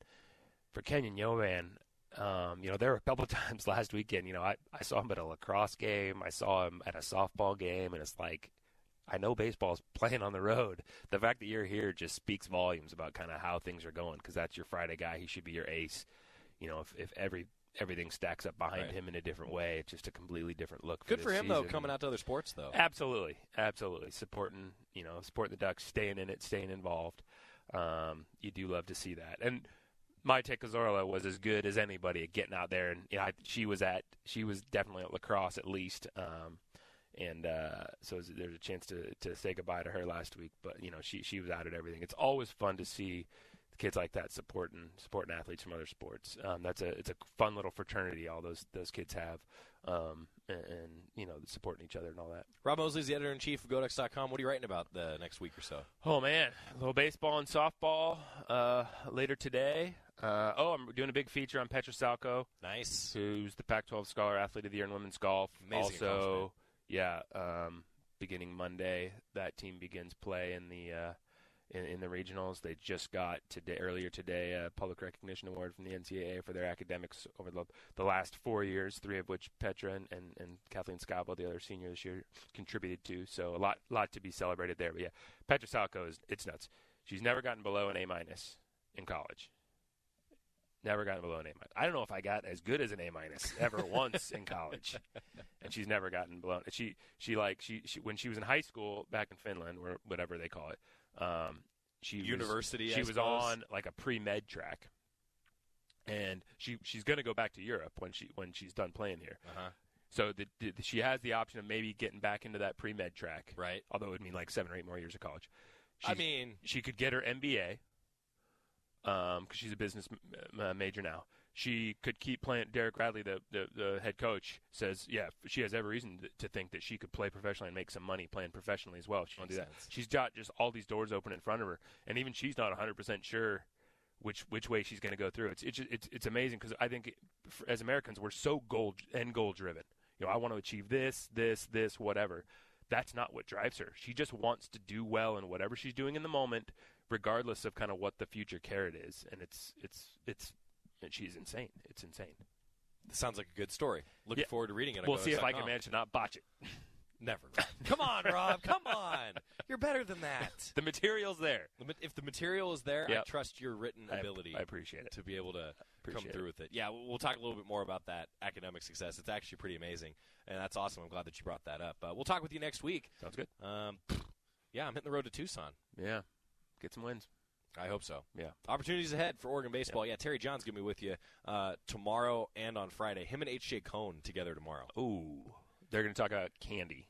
Speaker 12: for Kenyon Yovan, um, you know, there were a couple of times last weekend. You know, I I saw him at a lacrosse game, I saw him at a softball game, and it's like. I know baseball's playing on the road. The fact that you're here just speaks volumes about kind of how things are going because that's your Friday guy. He should be your ace. You know, if, if every everything stacks up behind
Speaker 4: Right.
Speaker 12: him in a different way. It's just a completely different look.
Speaker 4: Good
Speaker 12: for,
Speaker 4: for
Speaker 12: this
Speaker 4: him though, coming out to other sports though.
Speaker 12: Absolutely, absolutely supporting you know supporting the Ducks, staying in it, staying involved. Um, you do love to see that. And my Cazorla was as good as anybody at getting out there, and you know, I, she was at she was definitely at lacrosse at least. Um, and uh, so there's a chance to to say goodbye to her last week. But you know, she she was out at everything. It's always fun to see kids like that supporting supporting athletes from other sports. Um, that's a it's a fun little fraternity all those those kids have, um, and, and, you know supporting each other and all that.
Speaker 4: Rob Moseley's the editor in chief of GoDucks.com. What are you writing about the next week or so?
Speaker 12: Oh man, a little baseball and softball uh, later today. Uh, oh, I'm doing a big feature on Petra Salko.
Speaker 4: Nice.
Speaker 12: Who's the Pac-12 Scholar Athlete of the Year in women's golf.
Speaker 4: Amazing
Speaker 12: also, yeah, um, beginning Monday, that team begins play in the uh, in, in, the regionals. They just got today earlier today a public recognition award from the NCAA for their academics over the, the last four years, three of which Petra and, and, and Kathleen Scavo, the other senior this year, contributed to. So a lot lot to be celebrated there. But yeah, Petra Salko is it's nuts. She's never gotten below an A minus in college. Never gotten below an A minus. I don't know if I got as good as an A minus ever once in college, and she's never gotten below. She she like she, she when she was in high school back in Finland or whatever they call it. Um, she
Speaker 4: university.
Speaker 12: Was, she
Speaker 4: I
Speaker 12: was
Speaker 4: suppose?
Speaker 12: on like a pre med track, and she she's going to go back to Europe when she when she's done playing here.
Speaker 4: Uh-huh.
Speaker 12: So the, the, she has the option of maybe getting back into that pre med track,
Speaker 4: right?
Speaker 12: Although it would mean like seven or eight more years of college.
Speaker 4: I mean,
Speaker 12: she could get her MBA because she's a business m- uh, major now. She could keep playing. Derek Radley, the, the, the head coach, says, yeah, she has every reason to, to think that she could play professionally and make some money playing professionally as well. She want to do that.
Speaker 4: sense.
Speaker 12: She's got just all these doors open in front of her, and even she's not 100 percent sure which which way she's going to go through. It's it's it's, it's amazing because I think as Americans we're so goal end goal driven. You know, I want to achieve this, this, this, whatever. That's not what drives her. She just wants to do well in whatever she's doing in the moment, regardless of kind of what the future carrot is. And it's it's it's and she's insane. It's insane.
Speaker 4: sounds like a good story. Looking
Speaker 12: Yeah.
Speaker 4: forward to reading it.
Speaker 12: We'll see if I can manage to not botch it.
Speaker 4: Never. Come on, Rob. Come on. You're better than that.
Speaker 12: The material's there.
Speaker 4: If the material is there, I trust your written ability.
Speaker 12: I appreciate it.
Speaker 4: to be able to come
Speaker 12: Appreciate
Speaker 4: through with it. Yeah, we'll we'll talk a little bit more about that academic success. It's actually pretty amazing, and that's awesome. I'm glad that you brought that up. Uh, we'll talk with you next week.
Speaker 12: Sounds good.
Speaker 4: Um, yeah, I'm hitting the road to Tucson.
Speaker 12: Yeah, get some wins.
Speaker 4: I hope so.
Speaker 12: Yeah.
Speaker 4: Opportunities ahead for Oregon baseball. Yeah, Terry John's gonna be with you uh, tomorrow and on Friday. Him and H.J. Cone together tomorrow.
Speaker 12: Ooh, they're going to talk about candy.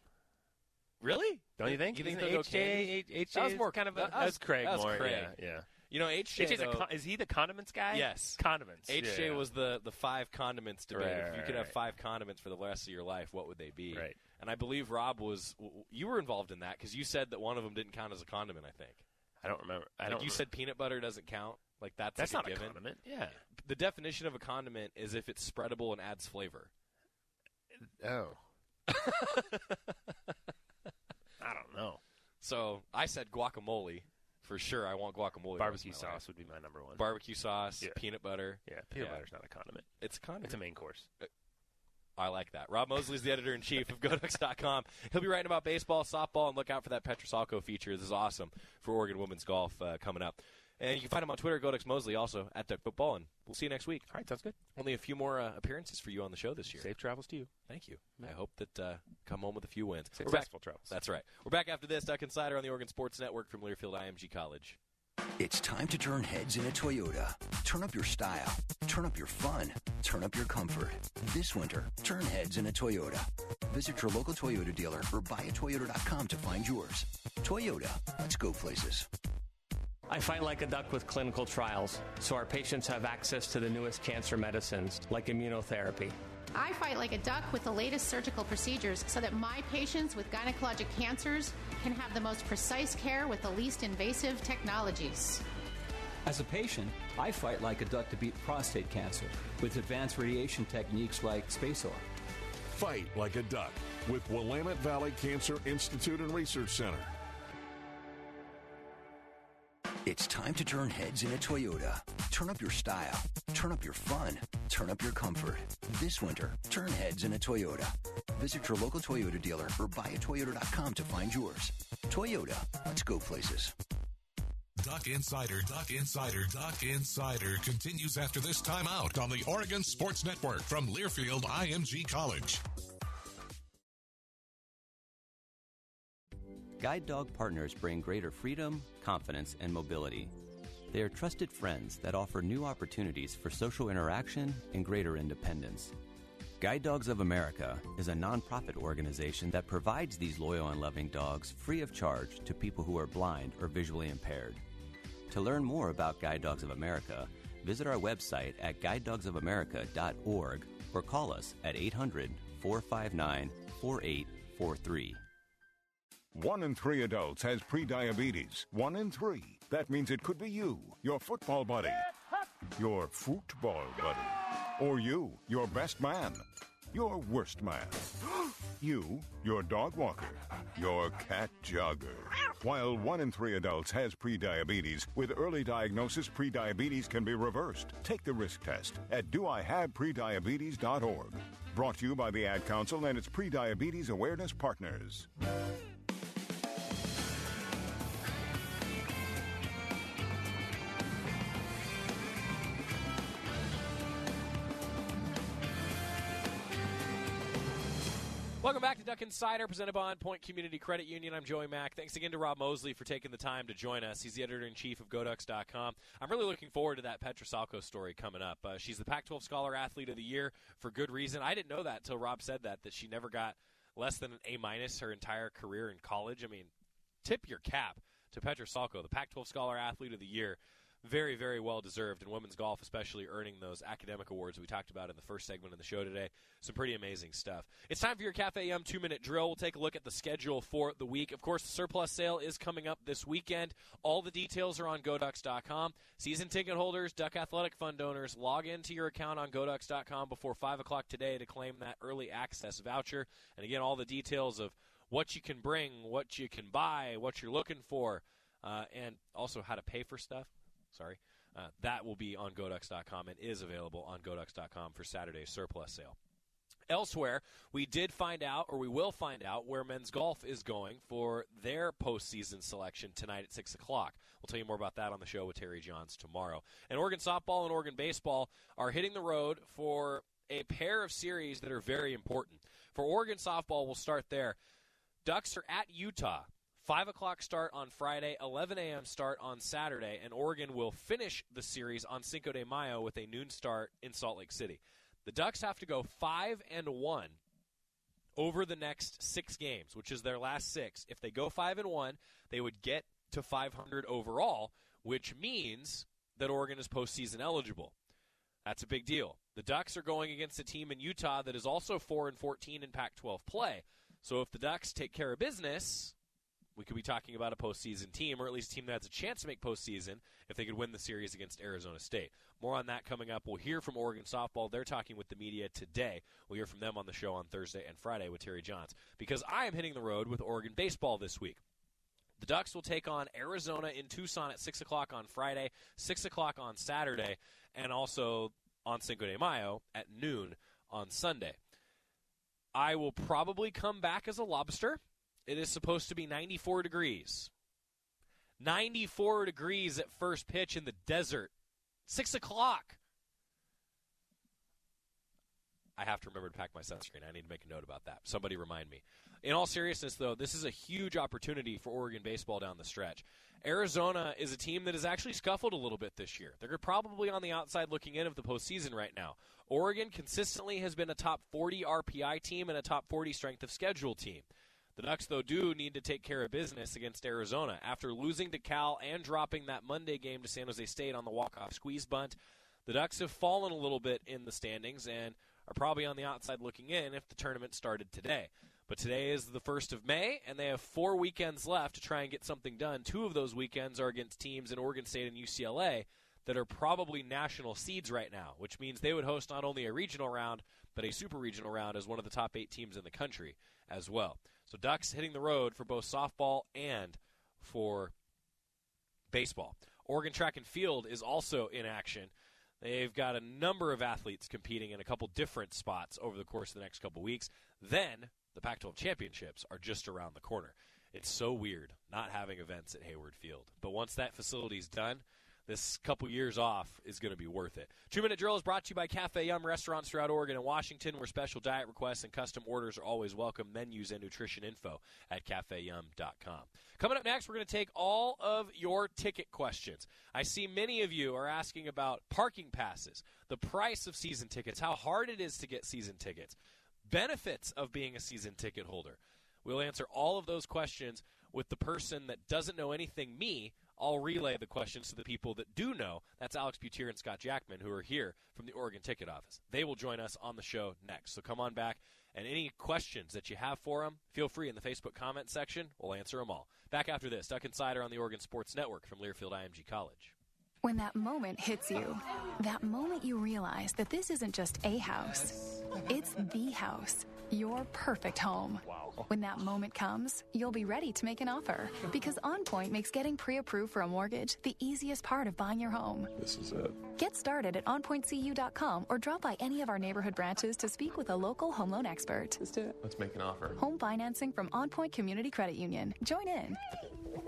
Speaker 4: Really?
Speaker 12: Don't you think?
Speaker 4: You think they'll go
Speaker 12: HJ
Speaker 4: candy?
Speaker 12: HJ
Speaker 4: That was more
Speaker 12: kind of a,
Speaker 4: that was-
Speaker 12: Craig
Speaker 4: that was
Speaker 12: more.
Speaker 4: Craig.
Speaker 12: Yeah, yeah.
Speaker 4: You know, H.J. Though-
Speaker 12: con- is he the condiments guy?
Speaker 4: Yes.
Speaker 12: condiments.
Speaker 4: HJ
Speaker 12: yeah.
Speaker 4: was the the five condiments debate.
Speaker 12: Right,
Speaker 4: if you
Speaker 12: right,
Speaker 4: could have five condiments for the rest of your life, what would they be?
Speaker 12: Right.
Speaker 4: And I believe Rob was you were involved in that because you said that one of them didn't count as a condiment. I think.
Speaker 12: I don't remember. I
Speaker 4: Like
Speaker 12: don't.
Speaker 4: you
Speaker 12: remember.
Speaker 4: said peanut butter doesn't count. Like that's
Speaker 12: That's
Speaker 4: like
Speaker 12: not a
Speaker 4: given.
Speaker 12: condiment. Yeah.
Speaker 4: The definition of a condiment is if it's spreadable and adds flavor.
Speaker 12: Oh. I don't know.
Speaker 4: So I said guacamole for sure. I want guacamole.
Speaker 12: Barbecue
Speaker 4: rest of my life.
Speaker 12: sauce would be my number one.
Speaker 4: Barbecue sauce,
Speaker 12: Yeah.
Speaker 4: peanut butter.
Speaker 12: yeah, peanut
Speaker 4: Yeah.
Speaker 12: butter's not a condiment.
Speaker 4: It's a condiment.
Speaker 12: It's a main course.
Speaker 4: Uh, I like that. Rob Moseley's the editor in chief of GoDucks.com. He'll be writing about baseball, softball, and look out for that Petra Salko feature. This is awesome for Oregon women's golf uh, coming up. And you can find him on Twitter, GoDucks Mosley, also at Duck Football. And we'll see you next week.
Speaker 12: All right, sounds good.
Speaker 4: Only a few more uh, appearances for you on the show this year.
Speaker 12: Safe travels to you.
Speaker 4: Thank you. I hope that uh, come home with a few wins.
Speaker 12: Safe
Speaker 4: We're back.
Speaker 12: successful travels.
Speaker 4: That's right. We're back after this. Duck Insider on the Oregon Sports Network from Learfield IMG College.
Speaker 11: It's time to turn heads in a Toyota. Turn up your style. Turn up your fun. Turn up your comfort. This winter, turn heads in a Toyota. Visit your local Toyota dealer or buyatoyota.com to find yours. Toyota, let's go places.
Speaker 13: I fight like a duck with clinical trials, so our patients have access to the newest cancer medicines, like immunotherapy.
Speaker 14: I fight like a duck with the latest surgical procedures so that my patients with gynecologic cancers can have the most precise care with the least invasive technologies.
Speaker 15: As a patient, I fight like a duck to beat prostate cancer with advanced radiation techniques like SpaceOAR.
Speaker 2: Fight like a duck with Willamette Valley Cancer Institute and Research Center.
Speaker 11: It's time to turn heads in a Toyota. Turn up your style. Turn up your fun. Turn up your comfort. This winter, turn heads in a Toyota. Visit your local Toyota dealer or buyatoyota.com to find yours. Toyota, let's go places.
Speaker 2: Duck Insider, Duck Insider, Duck Insider continues after this timeout on the Oregon Sports Network from Learfield IMG College.
Speaker 16: Guide dog partners bring greater freedom, confidence, and mobility. They are trusted friends that offer new opportunities for social interaction and greater independence. Guide Dogs of America is a nonprofit organization that provides these loyal and loving dogs free of charge to people who are blind or visually impaired. To learn more about Guide Dogs of America, visit our website at guidedogsofamerica.org or call us at 800 459 4843.
Speaker 17: One in three adults has prediabetes. One in three. That means it could be you, your football buddy, your football buddy, or you, your best man, your worst man, you, your dog walker, your cat jogger. While one in three adults has prediabetes, with early diagnosis, prediabetes can be reversed. Take the risk test at doihaveprediabetes.org. Brought to you by the Ad Council and its prediabetes awareness partners.
Speaker 4: Welcome back to Duck Insider, presented by On Point Community Credit Union. I'm Joey Mack. Thanks again to Rob Moseley for taking the time to join us. He's the editor in chief of GoDucks.com. I'm really looking forward to that Petra Salko story coming up. Uh, she's the Pac-12 Scholar Athlete of the Year for good reason. I didn't know that until Rob said that that she never got less than an A minus her entire career in college. I mean, tip your cap to Petra Salko, the Pac-12 Scholar Athlete of the Year very, very well deserved in women's golf, especially earning those academic awards we talked about in the first segment of the show today. Some pretty amazing stuff. It's time for your Cafe Yum two minute drill. We'll take a look at the schedule for the week. Of course, the surplus sale is coming up this weekend. All the details are on GoDucks.com. Season ticket holders, Duck Athletic Fund donors, log into your account on GoDucks.com before 5 o'clock today to claim that early access voucher. And again, all the details of what you can bring, what you can buy, what you're looking for, uh, and also how to pay for stuff sorry. Uh, that will be on GoDucks.com and is available on GoDucks.com for Saturday's surplus sale. Elsewhere, we did find out, or we will find out, where men's golf is going for their postseason selection tonight at 6 o'clock. We'll tell you more about that on the show with Terry Johns tomorrow. And Oregon softball and Oregon baseball are hitting the road for a pair of series that are very important. For Oregon softball, we'll start there. Ducks are at Utah 5 o'clock start on Friday, 11 a.m. start on Saturday, and Oregon will finish the series on Cinco de Mayo with a noon start in Salt Lake City. The Ducks have to go 5 and 1 over the next six games, which is their last six. If they go 5 and 1, they would get to 500 overall, which means that Oregon is postseason eligible. That's a big deal. The Ducks are going against a team in Utah that is also 4 and 14 in Pac 12 play. So if the Ducks take care of business, we could be talking about a postseason team, or at least a team that has a chance to make postseason if they could win the series against Arizona State. More on that coming up. We'll hear from Oregon softball. They're talking with the media today. We'll hear from them on the show on Thursday and Friday with Terry Johns. Because I am hitting the road with Oregon baseball this week. The Ducks will take on Arizona in Tucson at 6 o'clock on Friday, 6 o'clock on Saturday, and also on Cinco de Mayo at noon on Sunday. I will probably come back as a lobster it is supposed to be 94 degrees. 94 degrees at first pitch in the desert. 6 o'clock. I have to remember to pack my sunscreen. I need to make a note about that. Somebody remind me. In all seriousness, though, this is a huge opportunity for Oregon baseball down the stretch. Arizona is a team that has actually scuffled a little bit this year. They're probably on the outside looking in of the postseason right now. Oregon consistently has been a top 40 RPI team and a top 40 strength of schedule team. The Ducks, though, do need to take care of business against Arizona. After losing to Cal and dropping that Monday game to San Jose State on the walk-off squeeze bunt, the Ducks have fallen a little bit in the standings and are probably on the outside looking in if the tournament started today. But today is the 1st of May, and they have four weekends left to try and get something done. Two of those weekends are against teams in Oregon State and UCLA that are probably national seeds right now, which means they would host not only a regional round, but a super regional round as one of the top eight teams in the country as well. So Ducks hitting the road for both softball and for baseball. Oregon Track and Field is also in action. They've got a number of athletes competing in a couple different spots over the course of the next couple weeks. Then the Pac 12 championships are just around the corner. It's so weird not having events at Hayward Field. But once that facility is done, this couple years off is going to be worth it. Two Minute Drill is brought to you by Cafe Yum restaurants throughout Oregon and Washington, where special diet requests and custom orders are always welcome. Menus and nutrition info at cafeyum.com. Coming up next, we're going to take all of your ticket questions. I see many of you are asking about parking passes, the price of season tickets, how hard it is to get season tickets, benefits of being a season ticket holder. We'll answer all of those questions with the person that doesn't know anything, me, I'll relay the questions to the people that do know. That's Alex Butier and Scott Jackman, who are here from the Oregon Ticket Office. They will join us on the show next. So come on back, and any questions that you have for them, feel free in the Facebook comment section. We'll answer them all. Back after this, Duck Insider on the Oregon Sports Network from Learfield IMG College.
Speaker 7: When that moment hits you, that moment you realize that this isn't just a house, it's the house, your perfect home.
Speaker 4: Wow.
Speaker 7: When that moment comes, you'll be ready to make an offer because OnPoint makes getting pre approved for a mortgage the easiest part of buying your home.
Speaker 18: This is it.
Speaker 7: Get started at onpointcu.com or drop by any of our neighborhood branches to speak with a local home loan expert.
Speaker 18: Let's do it. Let's make an offer.
Speaker 7: Home financing from OnPoint Community Credit Union. Join in.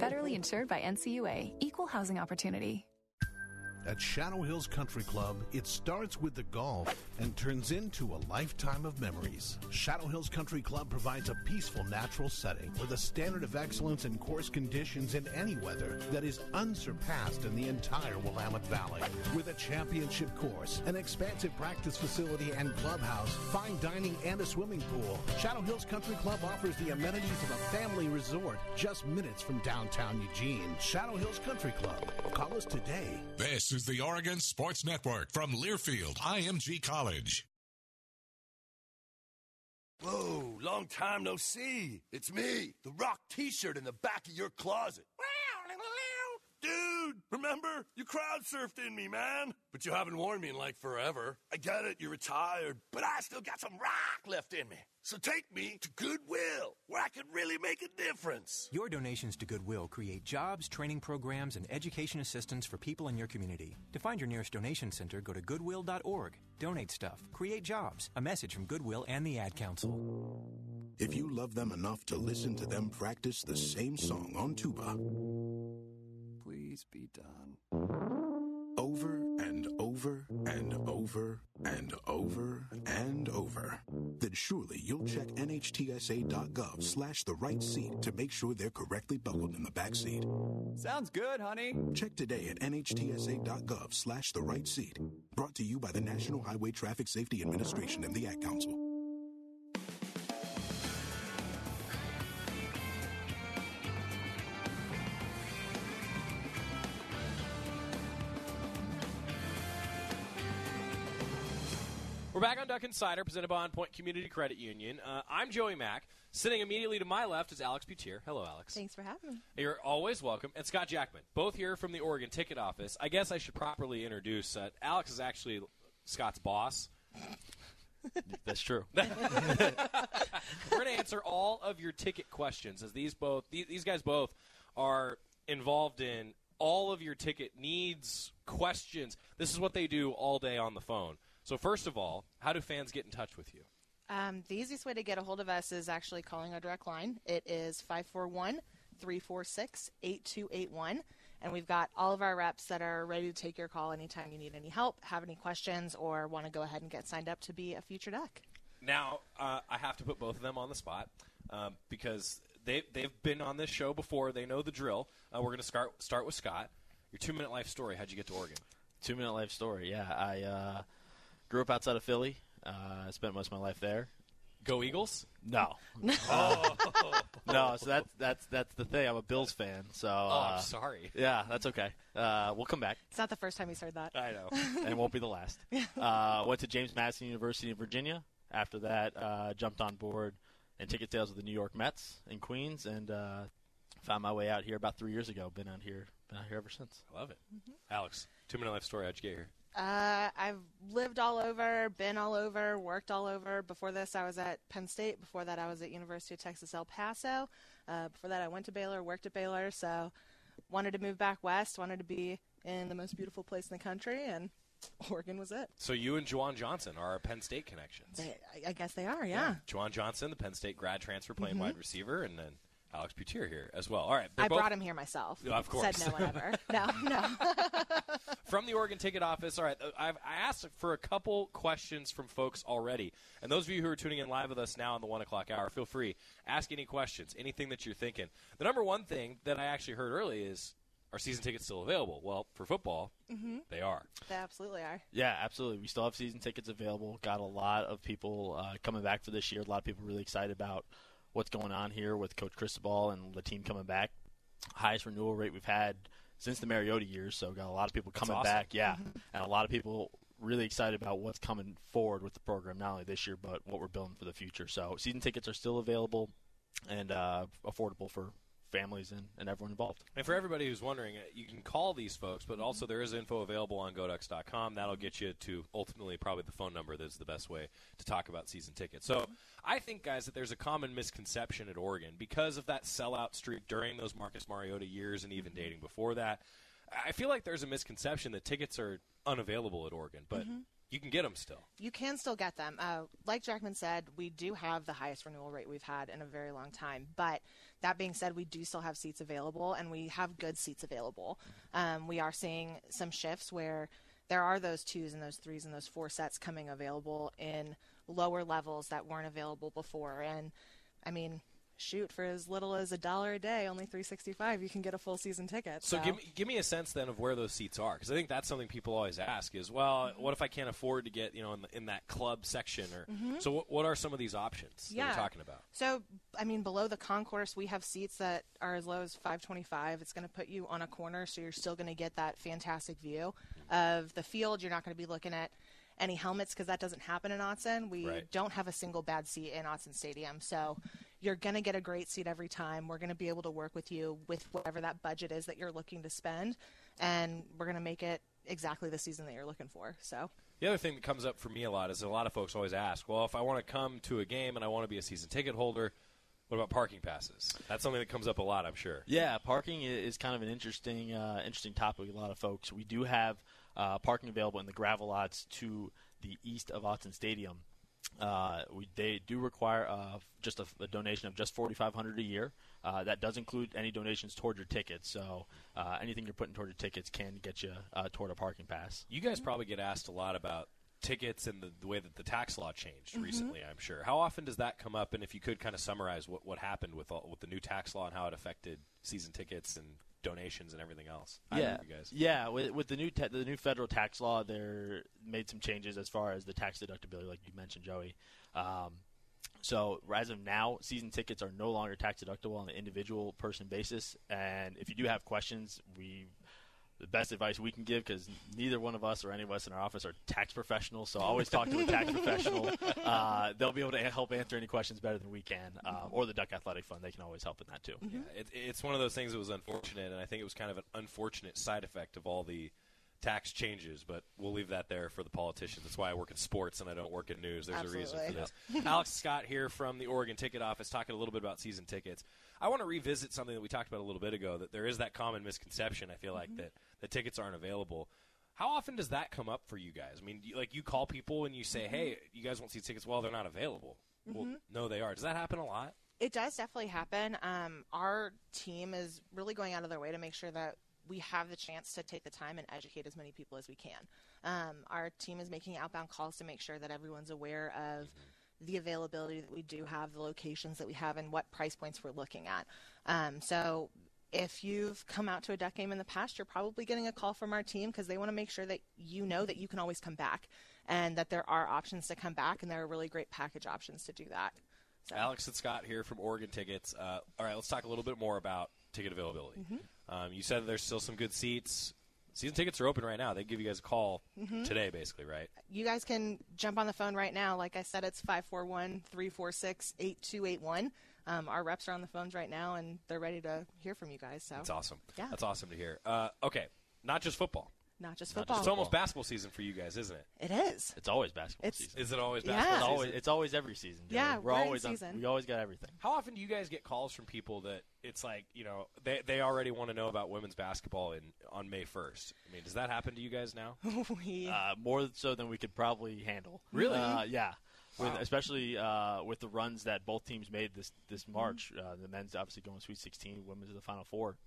Speaker 7: Federally insured by NCUA, Equal Housing Opportunity.
Speaker 6: At Shadow Hills Country Club, it starts with the golf and turns into a lifetime of memories. Shadow Hills Country Club provides a peaceful natural setting with a standard of excellence in course conditions in any weather that is unsurpassed in the entire Willamette Valley. With a championship course, an expansive practice facility and clubhouse, fine dining, and a swimming pool, Shadow Hills Country Club offers the amenities of a family resort just minutes from downtown Eugene. Shadow Hills Country Club. Call us today.
Speaker 2: This is the Oregon Sports Network from Learfield IMG College.
Speaker 19: Whoa, long time no see. It's me, the rock t shirt in the back of your closet. Dude, remember? You crowd surfed in me, man. But you haven't worn me in like forever. I get it, you're retired, but I still got some rock left in me. So take me to Goodwill, where I can really make a difference.
Speaker 20: Your donations to Goodwill create jobs, training programs, and education assistance for people in your community. To find your nearest donation center, go to goodwill.org. Donate stuff, create jobs. A message from Goodwill and the Ad Council.
Speaker 21: If you love them enough to listen to them practice the same song on tuba,
Speaker 18: Please be done.
Speaker 21: over and over and over and over and over, then surely you'll check nhtsa.gov slash the right seat to make sure they're correctly buckled in the back seat.
Speaker 18: Sounds good, honey.
Speaker 21: Check today at nhtsa.gov slash the right seat. Brought to you by the National Highway Traffic Safety Administration and the Ad Council.
Speaker 4: We're back on Duck Insider, presented by On Point Community Credit Union. Uh, I'm Joey Mack. Sitting immediately to my left is Alex Butier. Hello, Alex.
Speaker 22: Thanks for having me.
Speaker 4: You're always welcome. And Scott Jackman, both here from the Oregon Ticket Office. I guess I should properly introduce uh, Alex is actually Scott's boss.
Speaker 12: That's true.
Speaker 4: We're going to answer all of your ticket questions, as these both these, these guys both are involved in all of your ticket needs, questions. This is what they do all day on the phone. So first of all, how do fans get in touch with you?
Speaker 22: Um, the easiest way to get a hold of us is actually calling our direct line. It is 541 346 8281. And we've got all of our reps that are ready to take your call anytime you need any help, have any questions, or want to go ahead and get signed up to be a future duck.
Speaker 4: Now, uh, I have to put both of them on the spot um, because they, they've been on this show before. They know the drill. Uh, we're going to start, start with Scott. Your two minute life story. How'd you get to Oregon?
Speaker 23: Two minute life story. Yeah, I uh, grew up outside of Philly. Uh, I spent most of my life there.
Speaker 4: Go Eagles?
Speaker 23: No.
Speaker 4: Oh.
Speaker 23: no. So that's that's that's the thing. I'm a Bills fan. So.
Speaker 4: Oh, I'm
Speaker 23: uh,
Speaker 4: sorry.
Speaker 23: Yeah, that's okay. Uh, we'll come back.
Speaker 22: It's not the first time he's heard that.
Speaker 23: I know, and it won't be the last. Uh, went to James Madison University in Virginia. After that, uh, jumped on board in ticket sales with the New York Mets in Queens, and uh, found my way out here about three years ago. Been out here, been out here ever since.
Speaker 4: I love it. Alex, two minute life story. How'd you get here?
Speaker 22: Uh, I've lived all over, been all over, worked all over. Before this, I was at Penn State. Before that, I was at University of Texas El Paso. Uh, before that, I went to Baylor, worked at Baylor. So, wanted to move back west. Wanted to be in the most beautiful place in the country, and Oregon was it.
Speaker 4: So you and Juwan Johnson are our Penn State connections.
Speaker 22: They, I- guess they are. Yeah.
Speaker 4: Juwan Johnson, the Penn State grad transfer playing
Speaker 22: Mhm.
Speaker 4: wide receiver, and then Alex Butier here as well. All right.
Speaker 22: I
Speaker 4: both-
Speaker 22: brought him here myself.
Speaker 4: Yeah, of course.
Speaker 22: Said no one ever. no, no.
Speaker 4: from the Oregon Ticket Office. All right, uh, I've I asked for a couple questions from folks already, and those of you who are tuning in live with us now on the one o'clock hour, feel free ask any questions, anything that you're thinking. The number one thing that I actually heard early is, are season tickets still available? Well, for football,
Speaker 22: hmm
Speaker 4: they are.
Speaker 22: They absolutely are.
Speaker 23: Yeah, absolutely. We still have season tickets available. Got a lot of people uh, coming back for this year. A lot of people really excited about what's going on here with Coach Cristobal and the team coming back. Highest renewal rate we've had since the Mariota years. So got a lot of people coming
Speaker 4: awesome.
Speaker 23: back. Yeah,
Speaker 4: Mhm.
Speaker 23: and a lot of people really excited about what's coming forward with the program, not only this year but what we're building for the future. So season tickets are still available and uh, affordable for families and, and everyone involved.
Speaker 4: And for everybody who's wondering, uh, you can call these folks, but also there is info available on Goducks.com. That'll get you to ultimately probably the phone number that's the best way to talk about season tickets. So I think, guys, that there's a common misconception at Oregon because of that sellout streak during those Marcus Mariota years and even dating before that. I feel like there's a misconception that tickets are unavailable at Oregon, but
Speaker 22: Mhm.
Speaker 4: You can get them still.
Speaker 22: You can still get them. Uh, like Jackman said, we do have the highest renewal rate we've had in a very long time. But that being said, we do still have seats available, and we have good seats available. Um, we are seeing some shifts where there are those twos and those threes and those four sets coming available in lower levels that weren't available before. And I mean, shoot, for as little as a dollar a day, only three sixty five, you can get a full season ticket.
Speaker 4: So give me, give me a sense then of where those seats are because I think that's something people always ask is well what if I can't afford to get you know in, the, in that club section or
Speaker 22: Mhm.
Speaker 4: so what, what are some of these options that
Speaker 22: yeah.
Speaker 4: we're talking about?
Speaker 22: So, I mean, below the concourse, we have seats that are as low as 525. It's going to put you on a corner, so you're still going to get that fantastic view of the field. You're not going to be looking at any helmets because that doesn't happen in Autzen. We
Speaker 24: Right.
Speaker 22: don't have a single bad seat in Autzen Stadium, so you're going to get a great seat every time. We're going to be able to work with you with whatever that budget is that you're looking to spend, and we're going to make it exactly the season that you're looking for. So.
Speaker 4: The other thing that comes up for me a lot is a lot of folks always ask, well, if I want to come to a game and I want to be a season ticket holder, what about parking passes? That's something that comes up a lot, I'm sure.
Speaker 23: Yeah, parking is kind of an interesting, uh, interesting topic. with A lot of folks. We do have uh, parking available in the gravel lots to the east of Autzen Stadium. Uh, we, they do require uh, just a, a donation of just forty five hundred a year. Uh, that does include any donations toward your tickets. So uh, anything you're putting toward your tickets can get you uh, toward a parking pass.
Speaker 4: You guys probably get asked a lot about tickets and the, the way that the tax law changed
Speaker 23: Mhm.
Speaker 4: recently, I'm sure. How often does that come up? And if you could kind of summarize what, what happened with all, with the new tax law and how it affected season tickets and donations and everything else.
Speaker 23: Yeah,
Speaker 4: you guys.
Speaker 23: yeah. With, with the new te- the new federal tax law, there made some changes as far as the tax deductibility, like you mentioned, Joey. Um, so as of now, season tickets are no longer tax deductible on an individual person basis. And if you do have questions, we the best advice we can give because neither one of us or any of us in our office are tax professionals. So always talk to a tax professional. Uh, they'll be able to help answer any questions better than we can, uh, or the Duck Athletic Fund. They can always help in that too.
Speaker 4: Yeah, it, it's one of those things that was unfortunate, and I think it was kind of an unfortunate side effect of all the tax changes. But we'll leave that there for the politicians. That's why I work in sports and I don't work in news. There's a reason for this. Alex Scott here from the Oregon Ticket Office, talking a little bit about season tickets. I want to revisit something that we talked about a little bit ago. That there is that common misconception. I feel like that the tickets aren't available. How often does that come up for you guys? I mean, you, like you call people and you say, "Hey, you guys want to see tickets?" Well, they're not available. Well,
Speaker 22: Mhm.
Speaker 4: no, they are. Does that happen a lot?
Speaker 22: It does definitely happen. Um, our team is really going out of their way to make sure that we have the chance to take the time and educate as many people as we can. Um, our team is making outbound calls to make sure that everyone's aware of the availability that we do have, the locations that we have, and what price points we're looking at. Um, so if you've come out to a duck game in the past, you're probably getting a call from our team because they want to make sure that you know that you can always come back and that there are options to come back and there are really great package options to do that. So.
Speaker 4: Alex and Scott here from Oregon Tickets. Uh, all right, let's talk a little bit more about ticket availability.
Speaker 22: Mhm.
Speaker 4: Um, you said there's still some good seats. Season tickets are open right now. They give you guys a call
Speaker 22: Mhm.
Speaker 4: today, basically, right?
Speaker 22: you guys can jump on the phone right now. Like I said, it's 541 346 8281. Um, Our reps are on the phones right now, and they're ready to hear from you guys. So
Speaker 4: That's awesome.
Speaker 22: Yeah.
Speaker 4: That's awesome to hear. Uh, okay, not just football.
Speaker 22: Not just
Speaker 4: Not
Speaker 22: football.
Speaker 4: It's almost basketball season for you guys, isn't it?
Speaker 22: It is.
Speaker 23: It's always basketball
Speaker 22: It's-
Speaker 23: season.
Speaker 4: Is it always
Speaker 22: Yeah.
Speaker 4: basketball
Speaker 23: It's always, it's always every season. Joey.
Speaker 22: Yeah,
Speaker 23: we're
Speaker 22: we're in
Speaker 23: always on- we always got everything.
Speaker 4: How often do you guys get calls from people that it's like you know they they already want to know about women's basketball in on May first? I mean, does that happen to you guys now?
Speaker 22: we
Speaker 23: Uh, more so than we could probably handle.
Speaker 4: Really?
Speaker 23: Uh, yeah. With,
Speaker 4: Wow.
Speaker 23: especially uh, with the runs that both teams made this this March, uh, the men's obviously going Sweet 16, women's to the Final Four.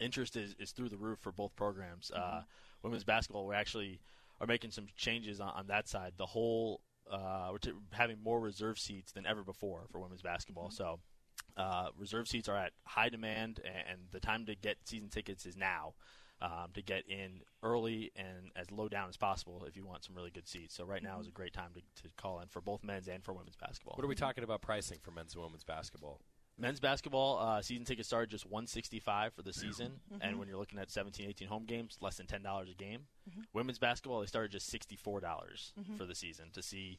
Speaker 23: Interest is, is through the roof for both programs. Uh, women's basketball, we're actually are making some changes on, on that side. The whole uh, we're t- having more reserve seats than ever before for women's basketball. So uh, reserve seats are at high demand, and, and the time to get season tickets is now. Um, to get in early and as low down as possible if you want some really good seats. So right now is a great time to, to call in for both men's and for women's basketball.
Speaker 4: What are we talking about pricing for men's and women's basketball?
Speaker 23: Men's basketball uh, season tickets started just 165 for the season,
Speaker 22: Mhm.
Speaker 23: and when you're looking at 17, 18 home games, less than ten dollars a game.
Speaker 22: Mhm.
Speaker 23: Women's basketball they started just 64 dollars
Speaker 22: Mhm.
Speaker 23: for the season to see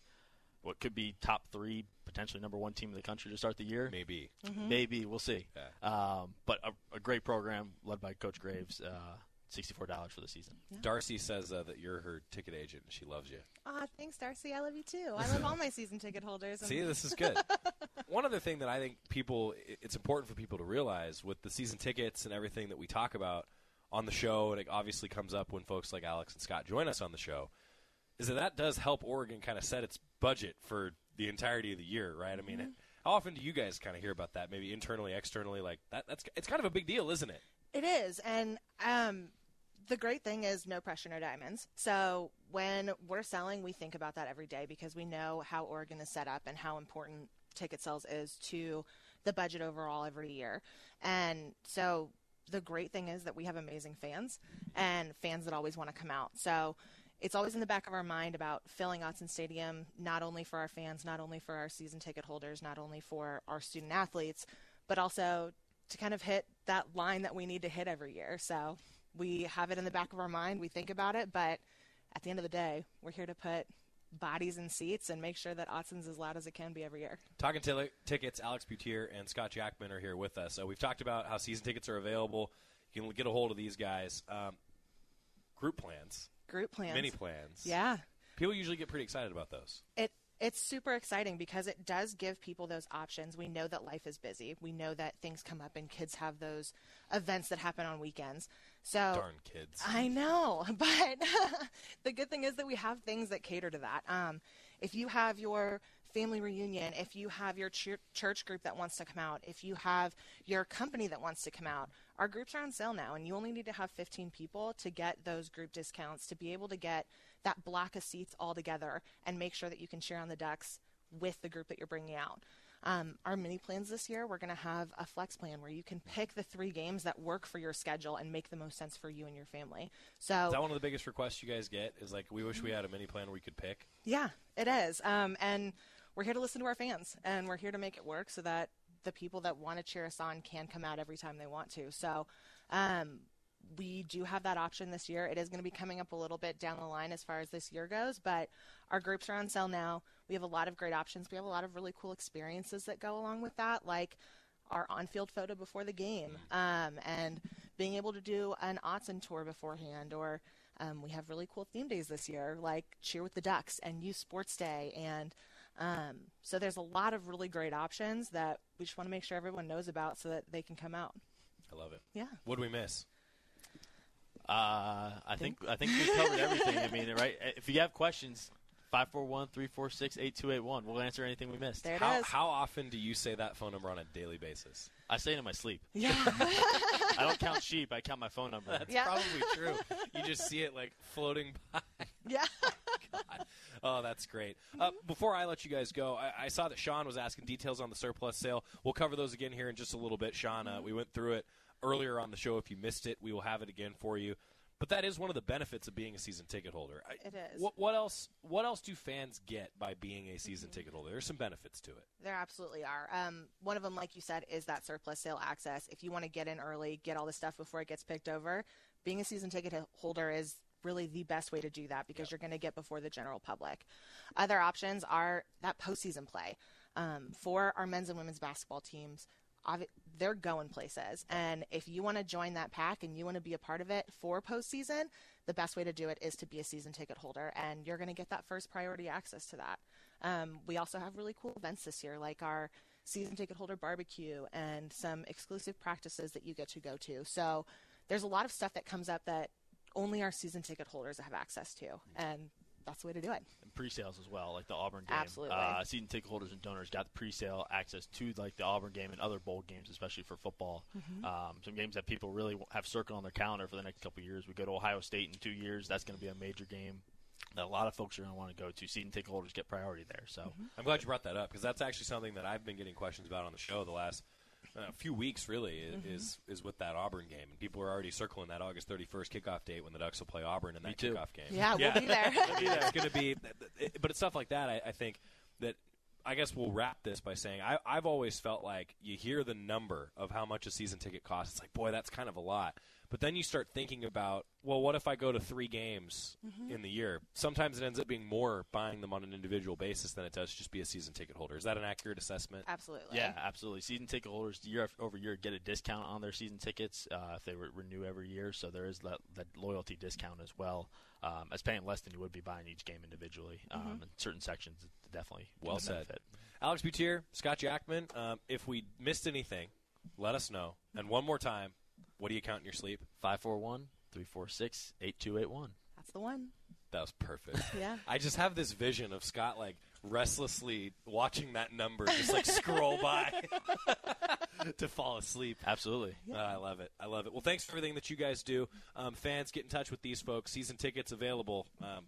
Speaker 23: what could be top three, potentially number one team in the country to start the year.
Speaker 4: Maybe,
Speaker 22: Mhm.
Speaker 23: maybe we'll see. Um, but a, a great program led by Coach Graves. Uh, Sixty-four dollars for the season.
Speaker 4: Darcy says uh, that you're her ticket agent and she loves you.
Speaker 22: Aw, thanks, Darcy. I love you too. I love all my season ticket holders.
Speaker 4: See, this is good. One other thing that I think people, it's important for people to realize with the season tickets and everything that we talk about on the show, and it obviously comes up when folks like Alex and Scott join us on the show, is that that does help Oregon kind of set its budget for the entirety of the year, right? I mean,
Speaker 22: Mhm.
Speaker 4: how often do you guys kind of hear about that? Maybe internally, externally, like that. That's it's kind of a big deal, isn't it?
Speaker 22: It is, and um, the great thing is no pressure, no diamonds. So when we're selling, we think about that every day because we know how Oregon is set up and how important ticket sales is to the budget overall every year. And so the great thing is that we have amazing fans and fans that always want to come out. So it's always in the back of our mind about filling Autzen Stadium, not only for our fans, not only for our season ticket holders, not only for our student athletes, but also to kind of hit that line that we need to hit every year. So we have it in the back of our mind, we think about it, but at the end of the day, we're here to put bodies in seats and make sure that Autzen's as loud as it can be every year.
Speaker 4: Talking t- tickets, Alex Butier and Scott Jackman are here with us. So we've talked about how season tickets are available. You can get a hold of these guys. Um, group plans,
Speaker 22: Group plans.
Speaker 4: mini plans.
Speaker 22: Yeah.
Speaker 4: People usually get pretty excited about those.
Speaker 22: It it's super exciting because it does give people those options. We know that life is busy. We know that things come up and kids have those events that happen on weekends. So
Speaker 4: Darn kids.
Speaker 22: I know, but the good thing is that we have things that cater to that. Um, if you have your family reunion, if you have your ch- church group that wants to come out, if you have your company that wants to come out, our groups are on sale now, and you only need to have 15 people to get those group discounts to be able to get that block of seats all together and make sure that you can share on the Ducks with the group that you're bringing out. Um, our mini plans this year, we're going to have a flex plan where you can pick the three games that work for your schedule and make the most sense for you and your family. So
Speaker 4: Is that one of the biggest requests you guys get? Is like, we wish we had a mini plan where we could pick.
Speaker 22: Yeah, it is. Um, and we're here to listen to our fans, and we're here to make it work so that the people that want to cheer us on can come out every time they want to. So um, we do have that option this year. It is going to be coming up a little bit down the line as far as this year goes, but our groups are on sale now. We have a lot of great options. We have a lot of really cool experiences that go along with that, like our on-field photo before the game, um, and being able to do an Autzen tour beforehand, or um, we have really cool theme days this year, like Cheer with the Ducks and Youth Sports Day, and um, so there's a lot of really great options that we just want to make sure everyone knows about so that they can come out.
Speaker 4: I love it.
Speaker 22: Yeah.
Speaker 4: What do we miss?
Speaker 23: Uh, I think I think we covered everything. I mean, right? If you have questions, 541-346-8281. We'll answer anything we missed.
Speaker 4: There how, how often do you say that phone number on a daily basis?
Speaker 23: I say it in my sleep.
Speaker 22: Yeah.
Speaker 23: I don't count sheep. I count my phone number.
Speaker 4: That's probably true. You just see it like floating by.
Speaker 22: Yeah.
Speaker 4: Oh, that's great. Uh, before I let you guys go, I, I saw that Sean was asking details on the surplus sale. We'll cover those again here in just a little bit. Sean, uh, we went through it earlier on the show. If you missed it, we will have it again for you. But that is one of the benefits of being a season ticket holder. I,
Speaker 22: It is.
Speaker 4: What, what else? What else do fans get by being a season ticket holder? There's some benefits to it.
Speaker 22: There absolutely are. Um, one of them, like you said, is that surplus sale access. If you want to get in early, get all the stuff before it gets picked over, being a season ticket holder is really the best way to do that because you're going to get before the general public. Other options are that postseason play. Um, for our men's and women's basketball teams, obvi- they're going places. And if you want to join that pack and you want to be a part of it for postseason, the best way to do it is to be a season ticket holder, and you're going to get that first priority access to that. Um, we also have really cool events this year, like our season ticket holder barbecue and some exclusive practices that you get to go to. So there's a lot of stuff that comes up that only our season ticket holders have access to, and that's the way to do it.
Speaker 23: And pre-sales as well, like the Auburn game.
Speaker 22: Absolutely.
Speaker 23: Uh, season ticket holders and donors got the pre-sale access to like the Auburn game and other bowl games, especially for football.
Speaker 22: Mhm.
Speaker 23: Um, some games that people really have circled on their calendar for the next couple of years. We go to Ohio State in two years. That's going to be a major game that a lot of folks are going to want to go to. Season ticket holders get priority there. So
Speaker 4: I'm glad you brought that up because that's actually something that I've been getting questions about on the show the last uh, few weeks. Really, i-
Speaker 22: Mhm.
Speaker 4: is is with that Auburn game, and people are already circling that August 31st kickoff date when the Ducks will play Auburn in that
Speaker 23: too.
Speaker 4: kickoff game.
Speaker 22: Yeah, we'll be there.
Speaker 4: I mean, it's going to be, but it's stuff like that. I, I think that I guess we'll wrap this by saying I, I've always felt like you hear the number of how much a season ticket costs. It's like, boy, that's kind of a lot. But then you start thinking about, well, what if I go to three games
Speaker 22: Mhm.
Speaker 4: in the year? Sometimes it ends up being more buying them on an individual basis than it does just be a season ticket holder. Is that an accurate assessment?
Speaker 22: Absolutely.
Speaker 23: Yeah, absolutely. Season ticket holders year af- over year get a discount on their season tickets uh, if they re- renew every year. So there is that, that loyalty discount as well. Um, as paying less than you would be buying each game individually. Um,
Speaker 4: Mhm.
Speaker 23: In certain sections, definitely
Speaker 4: Well said.
Speaker 23: benefit.
Speaker 4: Alex Butier, Scott Jackman, um, if we missed anything, let us know. And one more time, what do you count in your sleep?
Speaker 23: 541 346 8281.
Speaker 22: That's the one.
Speaker 4: That was perfect.
Speaker 22: Yeah.
Speaker 4: I just have this vision of Scott like restlessly watching that number just like scroll by to fall asleep.
Speaker 23: Absolutely.
Speaker 4: Uh, I love it. I love it. Well, thanks for everything that you guys do. Um, fans, get in touch with these folks. Season tickets available. Um,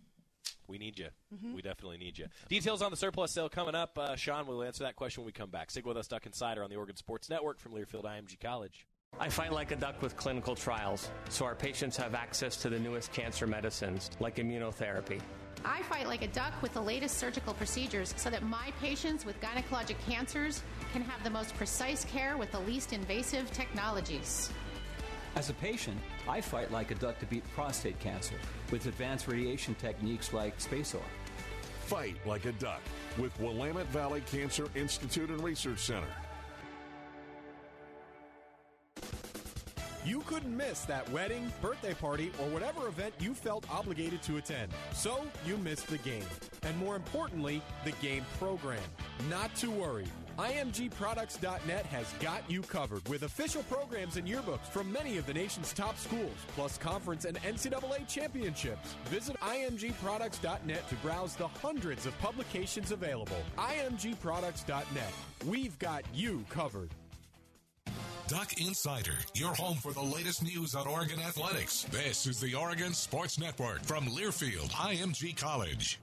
Speaker 4: we need you.
Speaker 22: Mhm.
Speaker 4: We definitely need you. Details on the surplus sale coming up. Uh, Sean will answer that question when we come back. Stick with us, Duck Insider, on the Oregon Sports Network from Learfield IMG College.
Speaker 13: I fight like a duck with clinical trials, so our patients have access to the newest cancer medicines, like immunotherapy.
Speaker 14: I fight like a duck with the latest surgical procedures so that my patients with gynecologic cancers can have the most precise care with the least invasive technologies.
Speaker 15: As a patient, I fight like a duck to beat prostate cancer with advanced radiation techniques like SpaceOAR.
Speaker 17: Fight like a duck with Willamette Valley Cancer Institute and Research Center.
Speaker 24: You couldn't miss that wedding, birthday party, or whatever event you felt obligated to attend. So you missed the game. And more importantly, the game program. Not to worry. IMGProducts.net has got you covered with official programs and yearbooks from many of the nation's top schools, plus conference and NCAA championships. Visit IMGProducts.net to browse the hundreds of publications available. IMGProducts.net. We've got you covered.
Speaker 2: Duck Insider, your home for the latest news on Oregon athletics. This is the Oregon Sports Network from Learfield IMG College.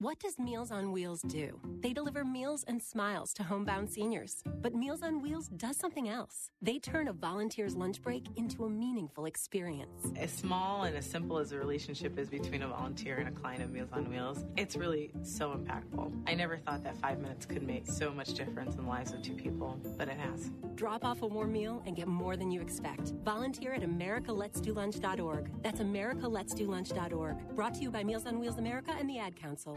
Speaker 8: What does Meals on Wheels do? They deliver meals and smiles to homebound seniors. But Meals on Wheels does something else. They turn a volunteer's lunch break into a meaningful experience.
Speaker 25: As small and as simple as the relationship is between a volunteer and a client of Meals on Wheels, it's really so impactful. I never thought that five minutes could make so much difference in the lives of two people, but it has.
Speaker 8: Drop off a warm meal and get more than you expect. Volunteer at americaletsdolunch.org. That's americaletsdolunch.org. Brought to you by Meals on Wheels America and the Ad Council.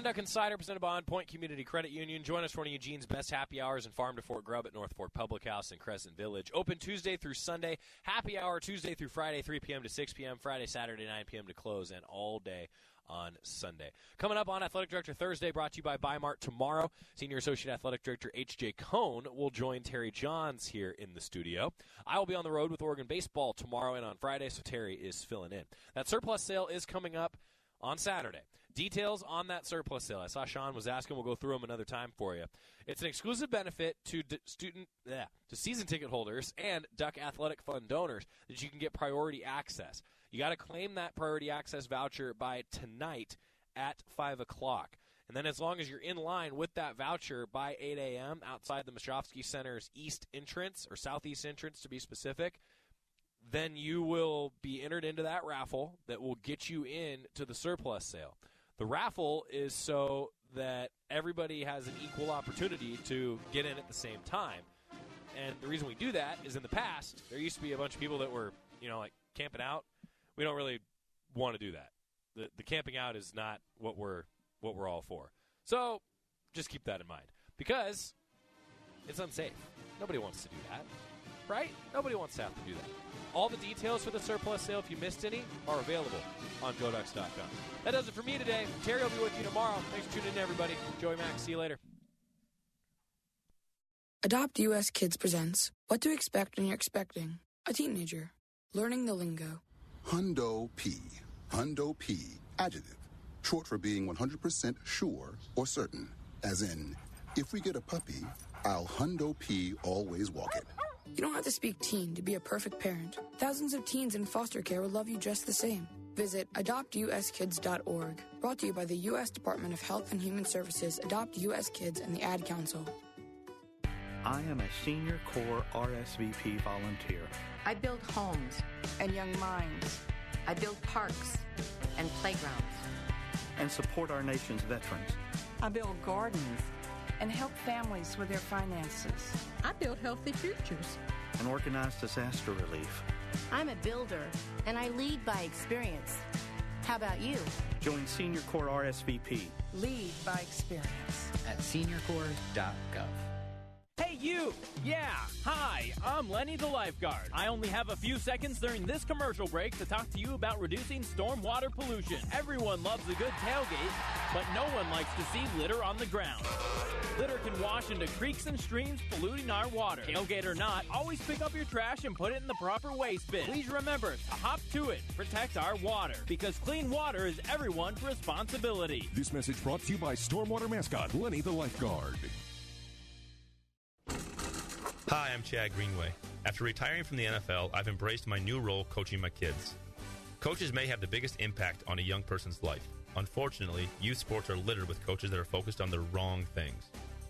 Speaker 4: Back on Duck Insider, presented by On Point Community Credit Union. Join us for one of Eugene's best happy hours in Farm to Fort Grub at North Fork Public House in Crescent Village. Open Tuesday through Sunday. Happy hour Tuesday through Friday, 3 p.m. to 6 p.m. Friday, Saturday, 9 p.m. to close, and all day on Sunday. Coming up on Athletic Director Thursday, brought to you by Bi-Mart tomorrow. Senior Associate Athletic Director H.J. Cohn will join Terry Johns here in the studio. I will be on the road with Oregon Baseball tomorrow and on Friday, so Terry is filling in. That surplus sale is coming up on Saturday. Details on that surplus sale. I saw Sean was asking. We'll go through them another time for you. It's an exclusive benefit to d- student, yeah, to season ticket holders and Duck Athletic Fund donors that you can get priority access. You got to claim that priority access voucher by tonight at five o'clock. And then, as long as you're in line with that voucher by 8 a.m. outside the Moshofsky Center's east entrance or southeast entrance to be specific, then you will be entered into that raffle that will get you in to the surplus sale. The raffle is so that everybody has an equal opportunity to get in at the same time. And the reason we do that is in the past, there used to be a bunch of people that were, you know, like camping out. We don't really want to do that. The the camping out is not what we're what we're all for. So just keep that in mind. Because it's unsafe. Nobody wants to do that. Right? Nobody wants to have to do that. All the details for the surplus sale, if you missed any, are available on GoDucks.com. That does it for me today. Terry will be with you tomorrow. Thanks for tuning in, everybody. Joey Max. See you later.
Speaker 26: Adopt US Kids presents What to Expect When You're Expecting a Teenager. Learning the lingo.
Speaker 17: Hundo P. Hundo P. Adjective. Short for being 100% sure or certain. As in, if we get a puppy, I'll Hundo P always walk it.
Speaker 26: You don't have to speak teen to be a perfect parent. Thousands of teens in foster care will love you just the same. Visit adoptuskids.org. Brought to you by the U.S. Department of Health and Human Services, Adopt U.S. Kids, and the Ad Council.
Speaker 27: I am a senior corps RSVP volunteer.
Speaker 28: I build homes and young minds. I build parks and playgrounds.
Speaker 27: And support our nation's veterans.
Speaker 29: I build gardens and help families with their finances.
Speaker 30: I build healthy futures.
Speaker 27: And organize disaster relief.
Speaker 31: I'm a builder and I lead by experience. How about you?
Speaker 27: Join Senior Corps RSVP.
Speaker 29: Lead by experience.
Speaker 32: At seniorcorps.gov.
Speaker 33: Hey, you! Yeah, hi, I'm Lenny the lifeguard. I only have a few seconds during this commercial break to talk to you about reducing stormwater pollution. Everyone loves a good tailgate, but no one likes to see litter on the ground. Litter can wash into creeks and streams, polluting our water. Tailgate or not, always pick up your trash and put it in the proper waste bin. Please remember to hop to it, protect our water, because clean water is everyone's responsibility.
Speaker 34: This message brought to you by Stormwater mascot Lenny the lifeguard.
Speaker 12: Hi, I'm Chad Greenway. After retiring from the NFL, I've embraced my new role coaching my kids. Coaches may have the biggest impact on a young person's life. Unfortunately, youth sports are littered with coaches that are focused on the wrong things.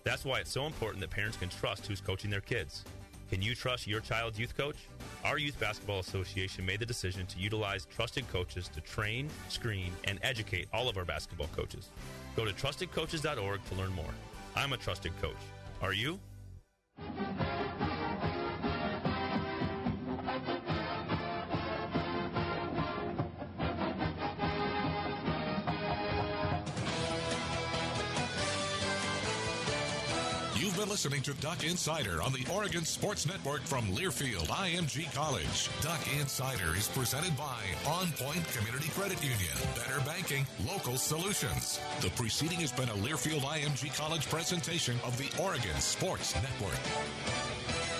Speaker 12: That's why it's so important that parents can trust who's coaching their kids. Can you trust your child's youth coach? Our Youth Basketball Association made the decision to utilize trusted coaches to train, screen, and educate all of our basketball coaches. Go to trustedcoaches.org to learn more. I'm a trusted coach. Are you?
Speaker 2: Listening to Duck Insider on the Oregon Sports Network from Learfield IMG College. Duck Insider is presented by On Point Community Credit Union. Better banking, local solutions. The preceding has been a Learfield IMG College presentation of the Oregon Sports Network.